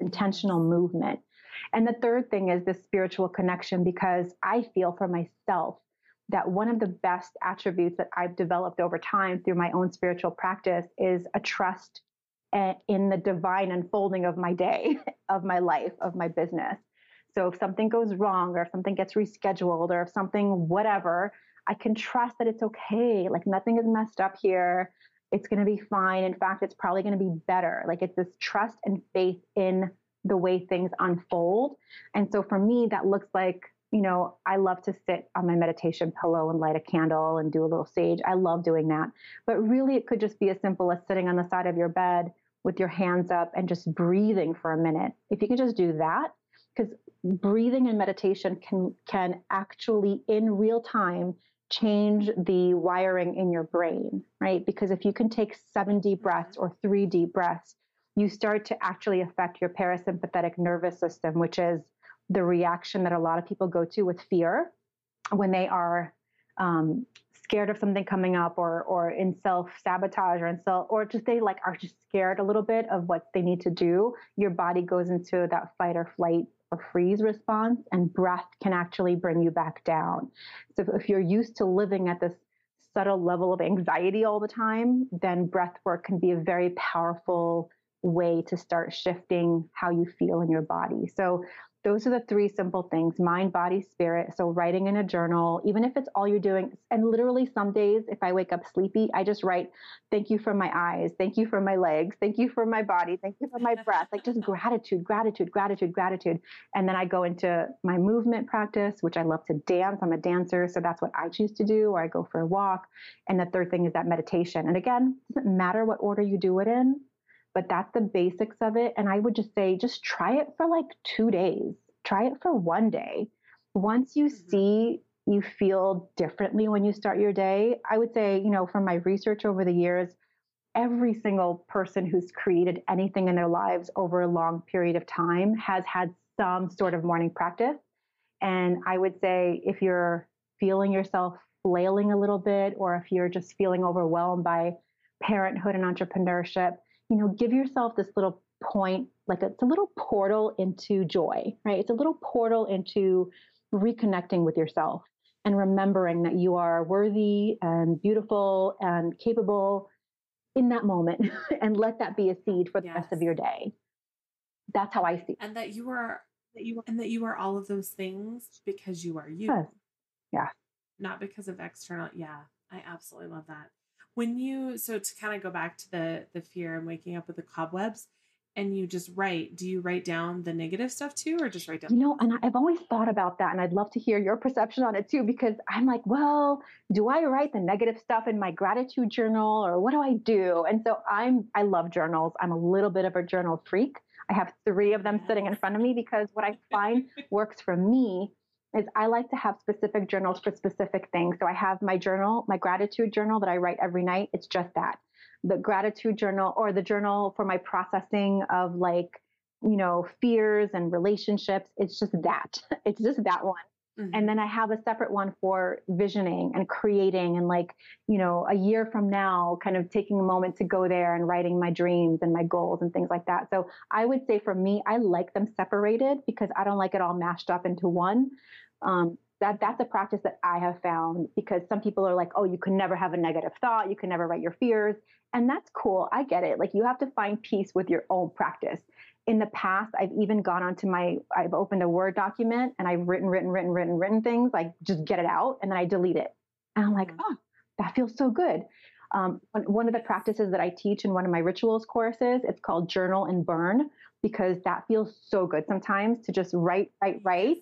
intentional movement. And the third thing is this spiritual connection because I feel for myself that one of the best attributes that I've developed over time through my own spiritual practice is a trust in the divine unfolding of my day, of my life, of my business. So if something goes wrong or if something gets rescheduled or if something, whatever, I can trust that it's okay. Like nothing is messed up here. It's going to be fine. In fact, it's probably going to be better. Like it's this trust and faith in the way things unfold. And so for me, that looks like, you know, I love to sit on my meditation pillow and light a candle and do a little sage. I love doing that. But really, it could just be as simple as sitting on the side of your bed with your hands up and just breathing for a minute. If you can just do that, because breathing and meditation can can actually in real time change the wiring in your brain, right? Because if you can take seven deep breaths or three deep breaths, you start to actually affect your parasympathetic nervous system, which is the reaction that a lot of people go to with fear when they are um, scared of something coming up or or in self sabotage or in self or just they like are just scared a little bit of what they need to do your body goes into that fight or flight or freeze response, and breath can actually bring you back down. So if you're used to living at this subtle level of anxiety all the time, then breath work can be a very powerful way to start shifting how you feel in your body. So those are the three simple things mind, body, spirit. So, writing in a journal, even if it's all you're doing, and literally some days, if I wake up sleepy, I just write, Thank you for my eyes. Thank you for my legs. Thank you for my body. Thank you for my breath. Like just gratitude, gratitude, gratitude, gratitude. And then I go into my movement practice, which I love to dance. I'm a dancer. So, that's what I choose to do, or I go for a walk. And the third thing is that meditation. And again, it doesn't matter what order you do it in but that's the basics of it. And I would just say, just try it for like two days, try it for one day. Once you mm-hmm. see you feel differently when you start your day, I would say, you know, from my research over the years, every single person who's created anything in their lives over a long period of time has had some sort of morning practice. And I would say if you're feeling yourself flailing a little bit, or if you're just feeling overwhelmed by parenthood and entrepreneurship, you know, give yourself this little point, like a, it's a little portal into joy, right? It's a little portal into reconnecting with yourself and remembering that you are worthy and beautiful and capable in that moment and let that be a seed for the yes. rest of your day. That's how I see it. And that you are that you and that you are all of those things because you are you. Yes. Yeah. Not because of external. Yeah. I absolutely love that when you so to kind of go back to the the fear and waking up with the cobwebs and you just write do you write down the negative stuff too or just write down you know and i've always thought about that and i'd love to hear your perception on it too because i'm like well do i write the negative stuff in my gratitude journal or what do i do? And so i'm i love journals. I'm a little bit of a journal freak. I have three of them sitting in front of me because what i find works for me is I like to have specific journals for specific things. So I have my journal, my gratitude journal that I write every night. It's just that. The gratitude journal or the journal for my processing of like, you know, fears and relationships. It's just that. It's just that one. Mm-hmm. And then I have a separate one for visioning and creating and like, you know, a year from now, kind of taking a moment to go there and writing my dreams and my goals and things like that. So I would say for me, I like them separated because I don't like it all mashed up into one. Um, that that's a practice that I have found because some people are like, oh, you can never have a negative thought, you can never write your fears. And that's cool. I get it. Like you have to find peace with your own practice in the past, I've even gone onto my, I've opened a Word document and I've written, written, written, written, written things, like just get it out, and then I delete it. And I'm like, oh, that feels so good. Um, one of the practices that I teach in one of my rituals courses, it's called journal and burn because that feels so good sometimes to just write, write, write.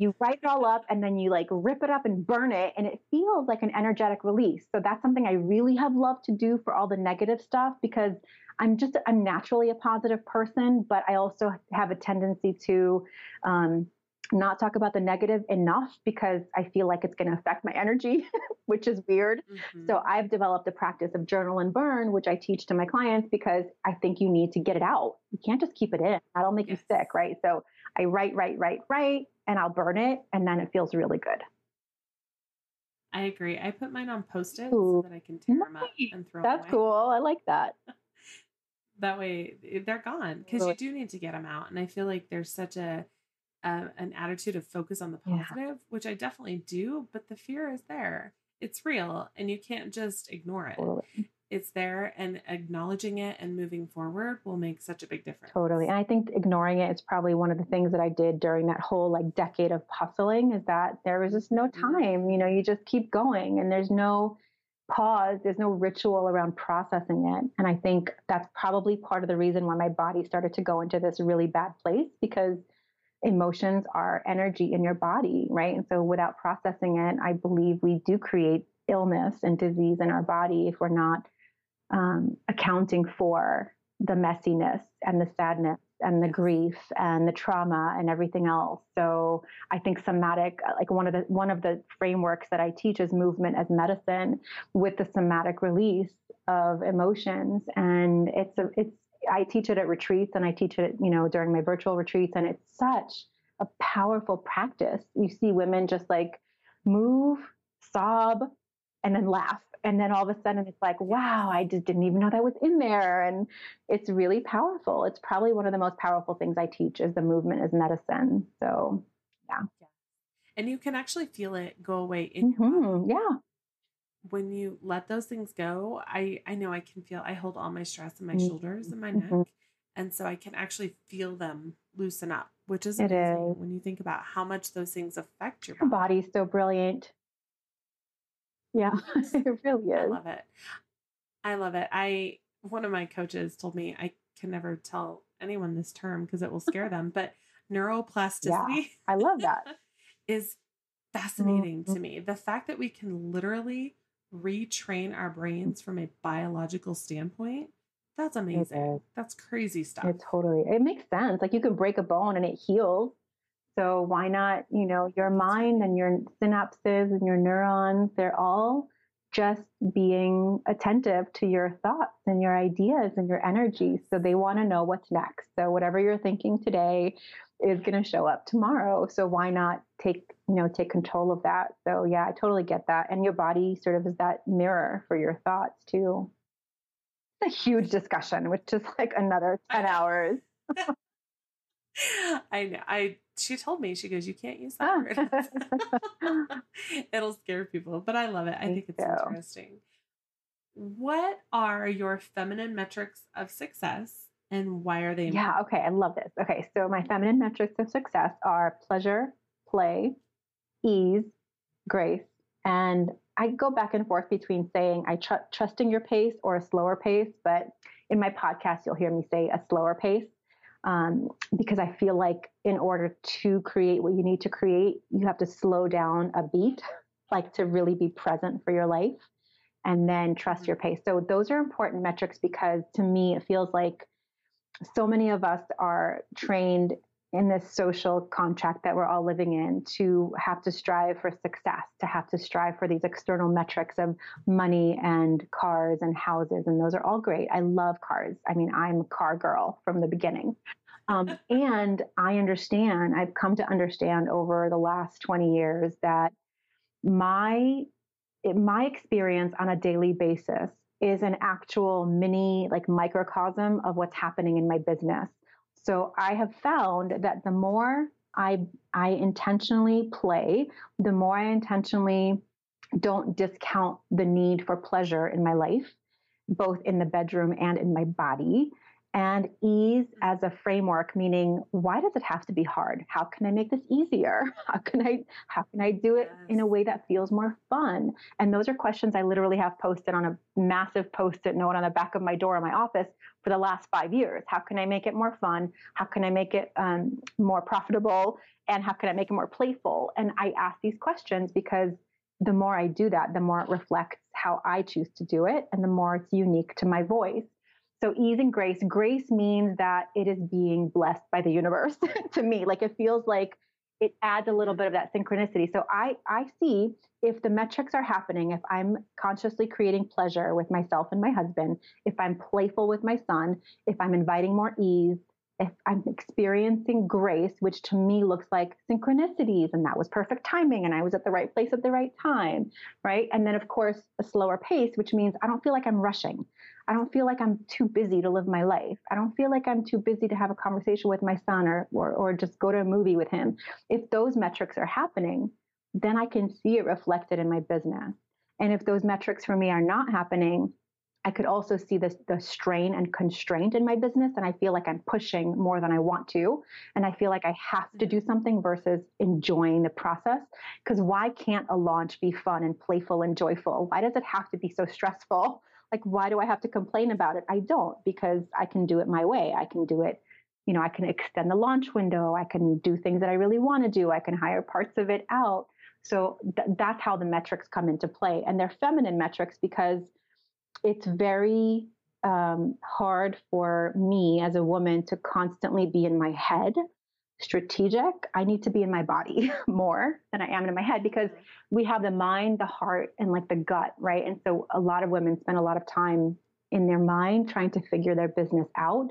You write it all up and then you like rip it up and burn it, and it feels like an energetic release. So that's something I really have loved to do for all the negative stuff because I'm just I'm naturally a positive person, but I also have a tendency to um, not talk about the negative enough because I feel like it's going to affect my energy, which is weird. Mm-hmm. So I've developed a practice of journal and burn, which I teach to my clients because I think you need to get it out. You can't just keep it in. That'll make yes. you sick, right? So I write, write, write, write, and I'll burn it, and then it feels really good. I agree. I put mine on post-it so that I can tear nice. them up and throw That's them away. That's cool. I like that. that way eh, they're gone because you do need to get them out and i feel like there's such a, a an attitude of focus on the positive yeah. which i definitely do but the fear is there it's real and you can't just ignore it it's there and acknowledging it and moving forward will make such a big difference. Totally. And I think ignoring it is probably one of the things that I did during that whole like decade of hustling is that there was just no Mm-hmm. time. You know, you just keep going and there's no pause, there's no ritual around processing it. And I think that's probably part of the reason why my body started to go into this really bad place because emotions are energy in your body, right? And so without processing it, I believe we do create illness and disease in our body if we're not um, accounting for the messiness and the sadness and the grief and the trauma and everything else. So I think somatic, like one of the one of the frameworks that I teach is movement as medicine with the somatic release of emotions. And it's a it's I teach it at retreats and I teach it, you know, during my virtual retreats, and it's such a powerful practice. You see women just like move, sob, and then laugh. And then all of a sudden it's like, wow, I just didn't even know that was in there. And it's really powerful. It's probably one of the most powerful things I teach is the movement as medicine. So yeah. And you can actually feel it go away in your Mhm. body. Yeah. When you let those things go, I I know I can feel I hold all my stress in my Mhm. shoulders and my Mhm. neck. And so I can actually feel them loosen up, which is It amazing is. when you think about how much those things affect your Your body. body's so brilliant. Yeah, it really is. I love it. I love it. I one of my coaches told me I can never tell anyone this term because it will scare them, but neuroplasticity I love that. is fascinating Mhm. to me. The fact that we can literally retrain our brains from a biological standpoint, that's amazing. That's crazy stuff. It totally it makes sense. Like you can break a bone and it heals. So why not, you know, your mind and your synapses and your neurons, they're all just being attentive to your thoughts and your ideas and your energy. So they want to know what's next. So whatever you're thinking today is going to show up tomorrow. So why not take, you know, take control of that? So yeah, I totally get that. And your body sort of is that mirror for your thoughts too. It's a huge discussion, which is like another 10 hours. I know. I she told me she goes, you can't use that Ah. word. It'll scare people, but I love it. I think it's interesting. What are your feminine metrics of success, and why are they? important? Yeah, okay, I love this. Okay, so my feminine metrics of success are pleasure, play, ease, grace, and I go back and forth between saying I tr- trusting your pace or a slower pace, but in my podcast you'll hear me say a slower pace um, because I feel like in order to create what you need to create, you have to slow down a beat, like to really be present for your life, and then trust your pace. So those are important metrics because to me it feels like so many of us are trained in this social contract that we're all living in to have to strive for success, to have to strive for these external metrics of money and cars and houses. And those are all great. I love cars. I mean, I'm a car girl from the beginning. Um, and I understand, I've come to understand over the last 20 years that my my experience on a daily basis is an actual mini like microcosm of what's happening in my business so i have found that the more i i intentionally play the more i intentionally don't discount the need for pleasure in my life both in the bedroom and in my body and ease as a framework meaning why does it have to be hard? How can i make this easier? How can i how can i do it in a way that feels more fun? And those are questions i literally have posted on a massive post-it note on the back of my door in my office for the last five years. How can i make it more fun? How can i make it um, more profitable? And how can i make it more playful? And i ask these questions because the more i do that the more it reflects how i choose to do it and the more it's unique to my voice so ease and grace. Grace means that it is being blessed by the universe to me. Like it feels like it adds a little bit of that synchronicity. So I I see if the metrics are happening, if I'm consciously creating pleasure with myself and my husband, if I'm playful with my son, if I'm inviting more ease, if I'm experiencing grace, which to me looks like synchronicities, and that was perfect timing, and I was at the right place at the right time, right? And then, of course, a slower pace, which means I don't feel like I'm rushing. I don't feel like I'm too busy to live my life. I don't feel like I'm too busy to have a conversation with my son or, or, or just go to a movie with him. If those metrics are happening, then I can see it reflected in my business. And if those metrics for me are not happening, I could also see this the strain and constraint in my business and I feel like I'm pushing more than I want to and I feel like I have to do mm-hmm. something versus enjoying the process because why can't a launch be fun and playful and joyful? Why does it have to be so stressful? Like why do I have to complain about it? I don't because I can do it my way. I can do it you know, I can extend the launch window. I can do things that I really want to do. I can hire parts of it out. So th- that's how the metrics come into play. And they're feminine metrics because it's very um, hard for me as a woman to constantly be in my head strategic. I need to be in my body more than I am in my head because we have the mind, the heart, and like the gut, right? And so a lot of women spend a lot of time in their mind trying to figure their business out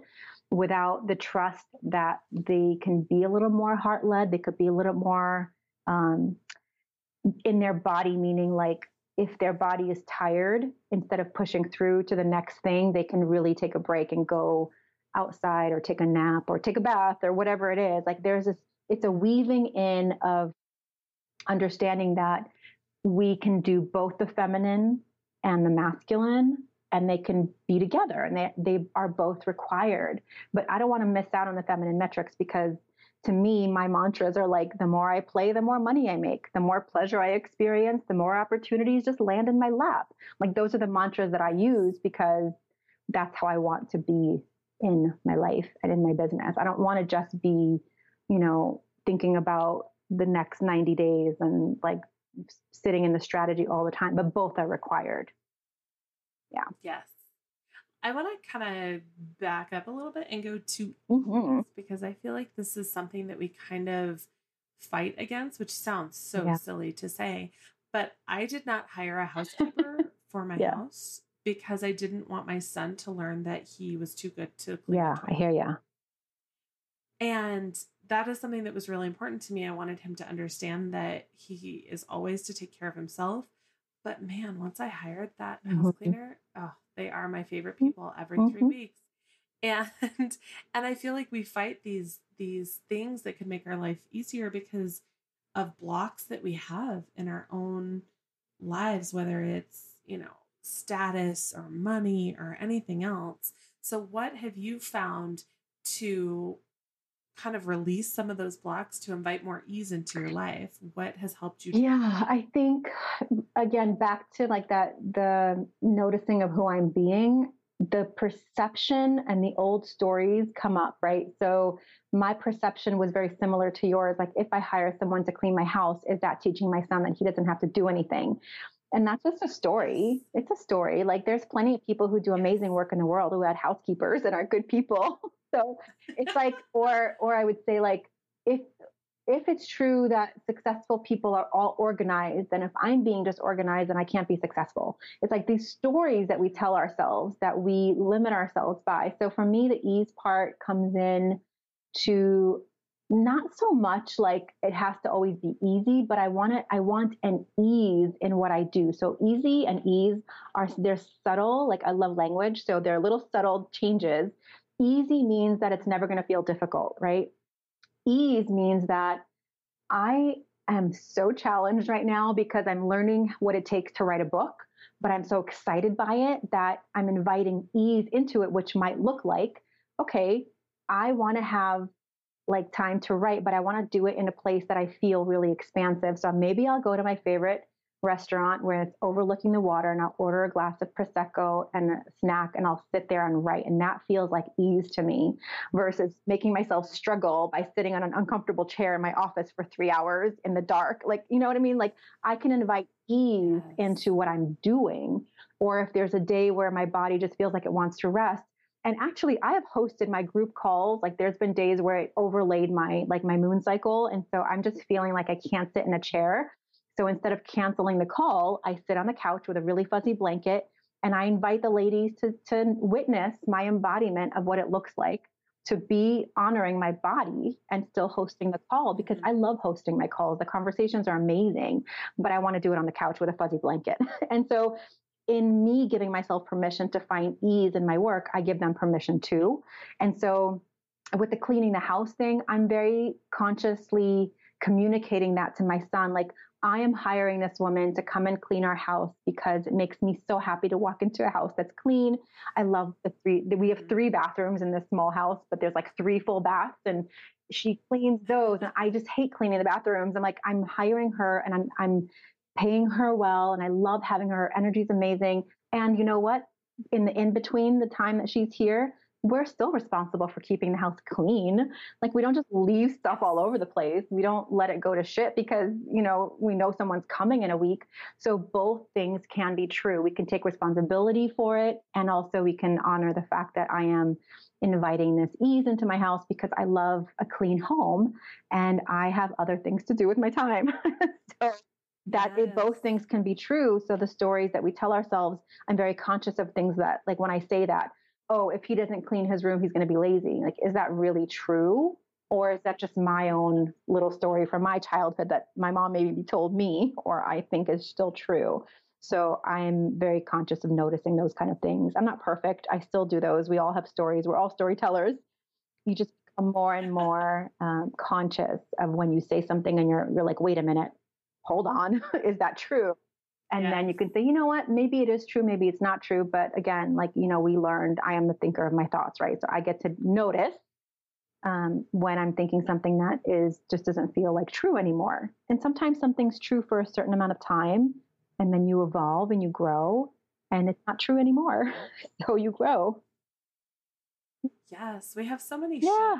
without the trust that they can be a little more heart led. They could be a little more um, in their body, meaning like if their body is tired, instead of pushing through to the next thing, they can really take a break and go outside or take a nap or take a bath or whatever it is. Like there's this, it's a weaving in of understanding that we can do both the feminine and the masculine and they can be together and they, they are both required. But I don't want to miss out on the feminine metrics because to me, my mantras are like the more I play, the more money I make, the more pleasure I experience, the more opportunities just land in my lap. Like those are the mantras that I use because that's how I want to be in my life and in my business. I don't want to just be, you know, thinking about the next 90 days and like sitting in the strategy all the time, but both are required. Yeah. Yes. I want to kind of back up a little bit and go to mm-hmm. because I feel like this is something that we kind of fight against, which sounds so yeah. silly to say. But I did not hire a housekeeper for my yeah. house because I didn't want my son to learn that he was too good to clean. Yeah, I hear you. And that is something that was really important to me. I wanted him to understand that he is always to take care of himself. But man, once I hired that house mm-hmm. cleaner, oh, they are my favorite mm-hmm. people every mm-hmm. three weeks. And and I feel like we fight these these things that could make our life easier because of blocks that we have in our own lives, whether it's, you know, status or money or anything else. So what have you found to kind of release some of those blocks to invite more ease into your life what has helped you yeah i think again back to like that the noticing of who i'm being the perception and the old stories come up right so my perception was very similar to yours like if i hire someone to clean my house is that teaching my son that he doesn't have to do anything and that's just a story. It's a story. Like there's plenty of people who do amazing work in the world who had housekeepers and are good people. so it's like, or or I would say like if if it's true that successful people are all organized, and if I'm being disorganized, and I can't be successful. It's like these stories that we tell ourselves that we limit ourselves by. So for me, the ease part comes in to not so much like it has to always be easy, but I want it, I want an ease in what I do. So easy and ease are they're subtle, like I love language. So they're little subtle changes. Easy means that it's never going to feel difficult, right? Ease means that I am so challenged right now because I'm learning what it takes to write a book, but I'm so excited by it that I'm inviting ease into it, which might look like, okay, I want to have like time to write, but I want to do it in a place that I feel really expansive. So maybe I'll go to my favorite restaurant where it's overlooking the water and I'll order a glass of prosecco and a snack and I'll sit there and write and that feels like ease to me versus making myself struggle by sitting on an uncomfortable chair in my office for 3 hours in the dark. Like you know what I mean? Like I can invite ease yes. into what I'm doing or if there's a day where my body just feels like it wants to rest. And actually i have hosted my group calls. Like there's been days where it overlaid my like my moon cycle and so i'm just feeling like i can't sit in a chair so instead of canceling the call i sit on the couch with a really fuzzy blanket and i invite the ladies to to witness my embodiment of what it looks like to be honoring my body and still hosting the call because I mm-hmm. love hosting my calls. The conversations are amazing, but I want to do it on the couch with a fuzzy blanket. and so in me giving myself permission to find ease in my work, I give them permission too. And so with the cleaning the house thing, I'm very consciously communicating that to my son, like, I am hiring this woman to come and clean our house because it makes me so happy to walk into a house that's clean. I love the three, we have mm-hmm. three bathrooms in this small house, but there's like three full baths and she cleans those. And I just hate cleaning the bathrooms. I'm like, I'm hiring her and I'm, I'm paying her well. And I love having her. Her energy's amazing. And you know what? In the in between the time that she's here, we're still responsible for keeping the house clean. Like we don't just leave stuff all over the place. We don't let it go to shit because, you know, we know someone's coming in a week. So both things can be true. We can take responsibility for it and also we can honor the fact that I am inviting this ease into my house because I love a clean home and I have other things to do with my time. so that yes. it, both things can be true. So the stories that we tell ourselves, I'm very conscious of things that, like when I say that, oh, if he doesn't clean his room, he's going to be lazy. Like, is that really true? Or is that just my own little story from my childhood that my mom maybe told me, or I think is still true? So I'm very conscious of noticing those kind of things. I'm not perfect. I still do those. We all have stories. We're all storytellers. You just become more and more um, conscious of when you say something and you're you're like, wait a minute, hold on, is that true? And yes. then you can say, you know what, maybe it is true, maybe it's not true. But again, like, you know, we learned I am the thinker of my thoughts, right? So I get to notice um, when I'm thinking something that is just doesn't feel like true anymore. And sometimes something's true for a certain amount of time, and then you evolve and you grow, and it's not true anymore. so you grow. Yes, we have so many yeah.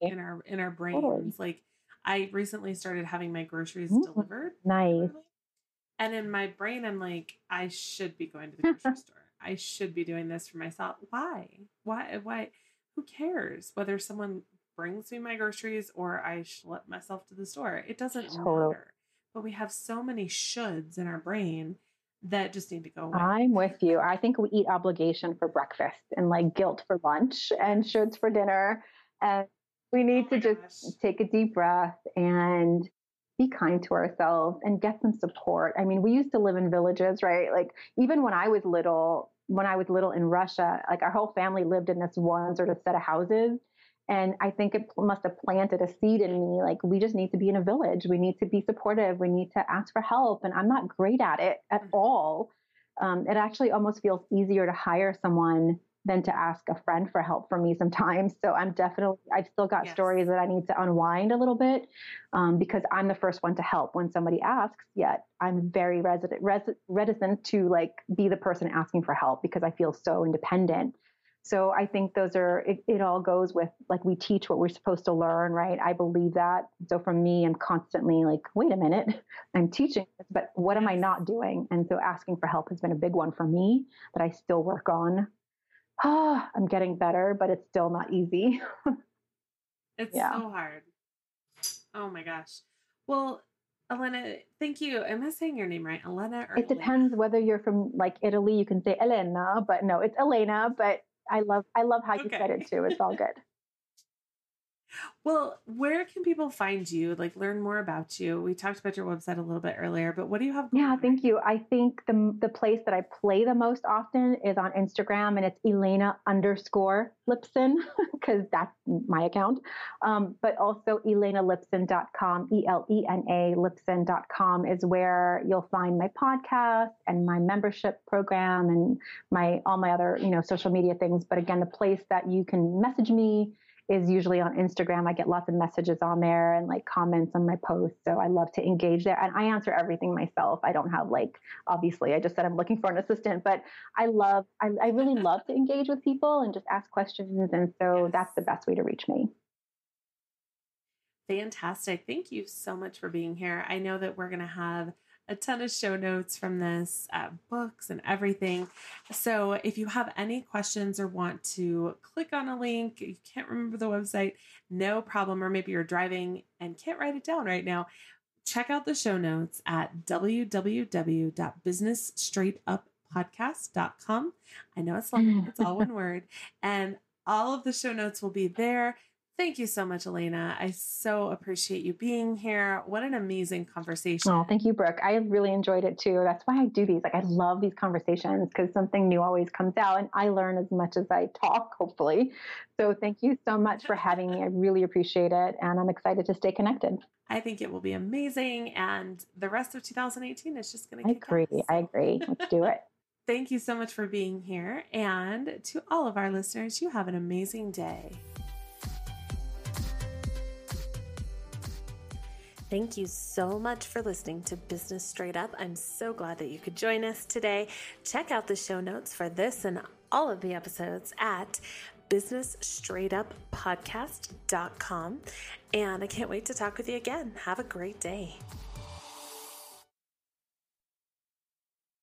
in our in our brains. Totally. Like I recently started having my groceries mm-hmm. delivered. Nice. And in my brain, I'm like, I should be going to the grocery store. I should be doing this for myself. Why? Why? Why? Who cares whether someone brings me my groceries or I let myself to the store? It doesn't matter. But we have so many shoulds in our brain that just need to go away. I'm with you. I think we eat obligation for breakfast and like guilt for lunch and shoulds for dinner. And we oh need oh to just gosh. take a deep breath and be kind to ourselves and get some support. I mean, we used to live in villages, right? Like even when I was little, when I was little in Russia, like our whole family lived in this one sort of set of houses. And I think it must have planted a seed in me. Like, we just need to be in a village. We need to be supportive. We need to ask for help. And I'm not great at it at mm-hmm. all. Um, it actually almost feels easier to hire someone than to ask a friend for help for me sometimes. So I'm definitely, I've still got yes. stories that I need to unwind a little bit um, because I'm the first one to help when somebody asks. Yet I'm very resident, res- reticent to like be the person asking for help because I feel so independent. So I think those are, it, it all goes with like we teach what we're supposed to learn, right? I believe that. So for me, I'm constantly like, wait a minute, I'm teaching this, but what am I not doing? And so asking for help has been a big one for me that I still work on oh, I'm getting better, but it's still not easy. it's yeah. so hard. Oh my gosh. Well, Elena, thank you. Am I saying your name right? Elena It depends whether you're from like Italy, you can say Elena, but no, it's Elena, but I love I love how you okay. said it too. It's all good. Well, where can people find you? Like learn more about you. We talked about your website a little bit earlier, but what do you have? yeah, thank you. I think the the place that I play the most often is on Instagram, and it's Elena underscore Lipson because that's my account. Um, but also ElenaLipson.com, E L E N A Lipson.com is where you'll find my podcast and my membership program and my all my other you know social media things. But again, the place that you can message me is usually on Instagram. I get lots of messages on there and like comments on my posts. So I love to engage there. And I answer everything myself. I don't have like, obviously, I just said I'm looking for an assistant, but I love, I, I really love to engage with people and just ask questions. And so yes. that's the best way to reach me. Fantastic. Thank you so much for being here. I know that we're going to have a ton of show notes from this, uh, books and everything. So if you have any questions or want to click on a link, you can't remember the website, no problem. Or maybe you're driving and can't write it down right now. Check out the show notes at www.businessstraightuppodcast.com. I know it's long, it's all one word. And all of the show notes will be there Thank you so much, Elena. I so appreciate you being here. What an amazing conversation. Oh, thank you, Brooke. I really enjoyed it too. That's why I do these. Like, I love these conversations because something new always comes out and I learn as much as I talk, hopefully. So, thank you so much for having me. I really appreciate it. And I'm excited to stay connected. I think it will be amazing. And the rest of 2018 is just going to I agree. I agree. Let's do it. Thank you so much for being here. And to all of our listeners, you have an amazing day. Thank you so much for listening to Business Straight Up. I'm so glad that you could join us today. Check out the show notes for this and all of the episodes at businessstraightuppodcast.com. And I can't wait to talk with you again. Have a great day.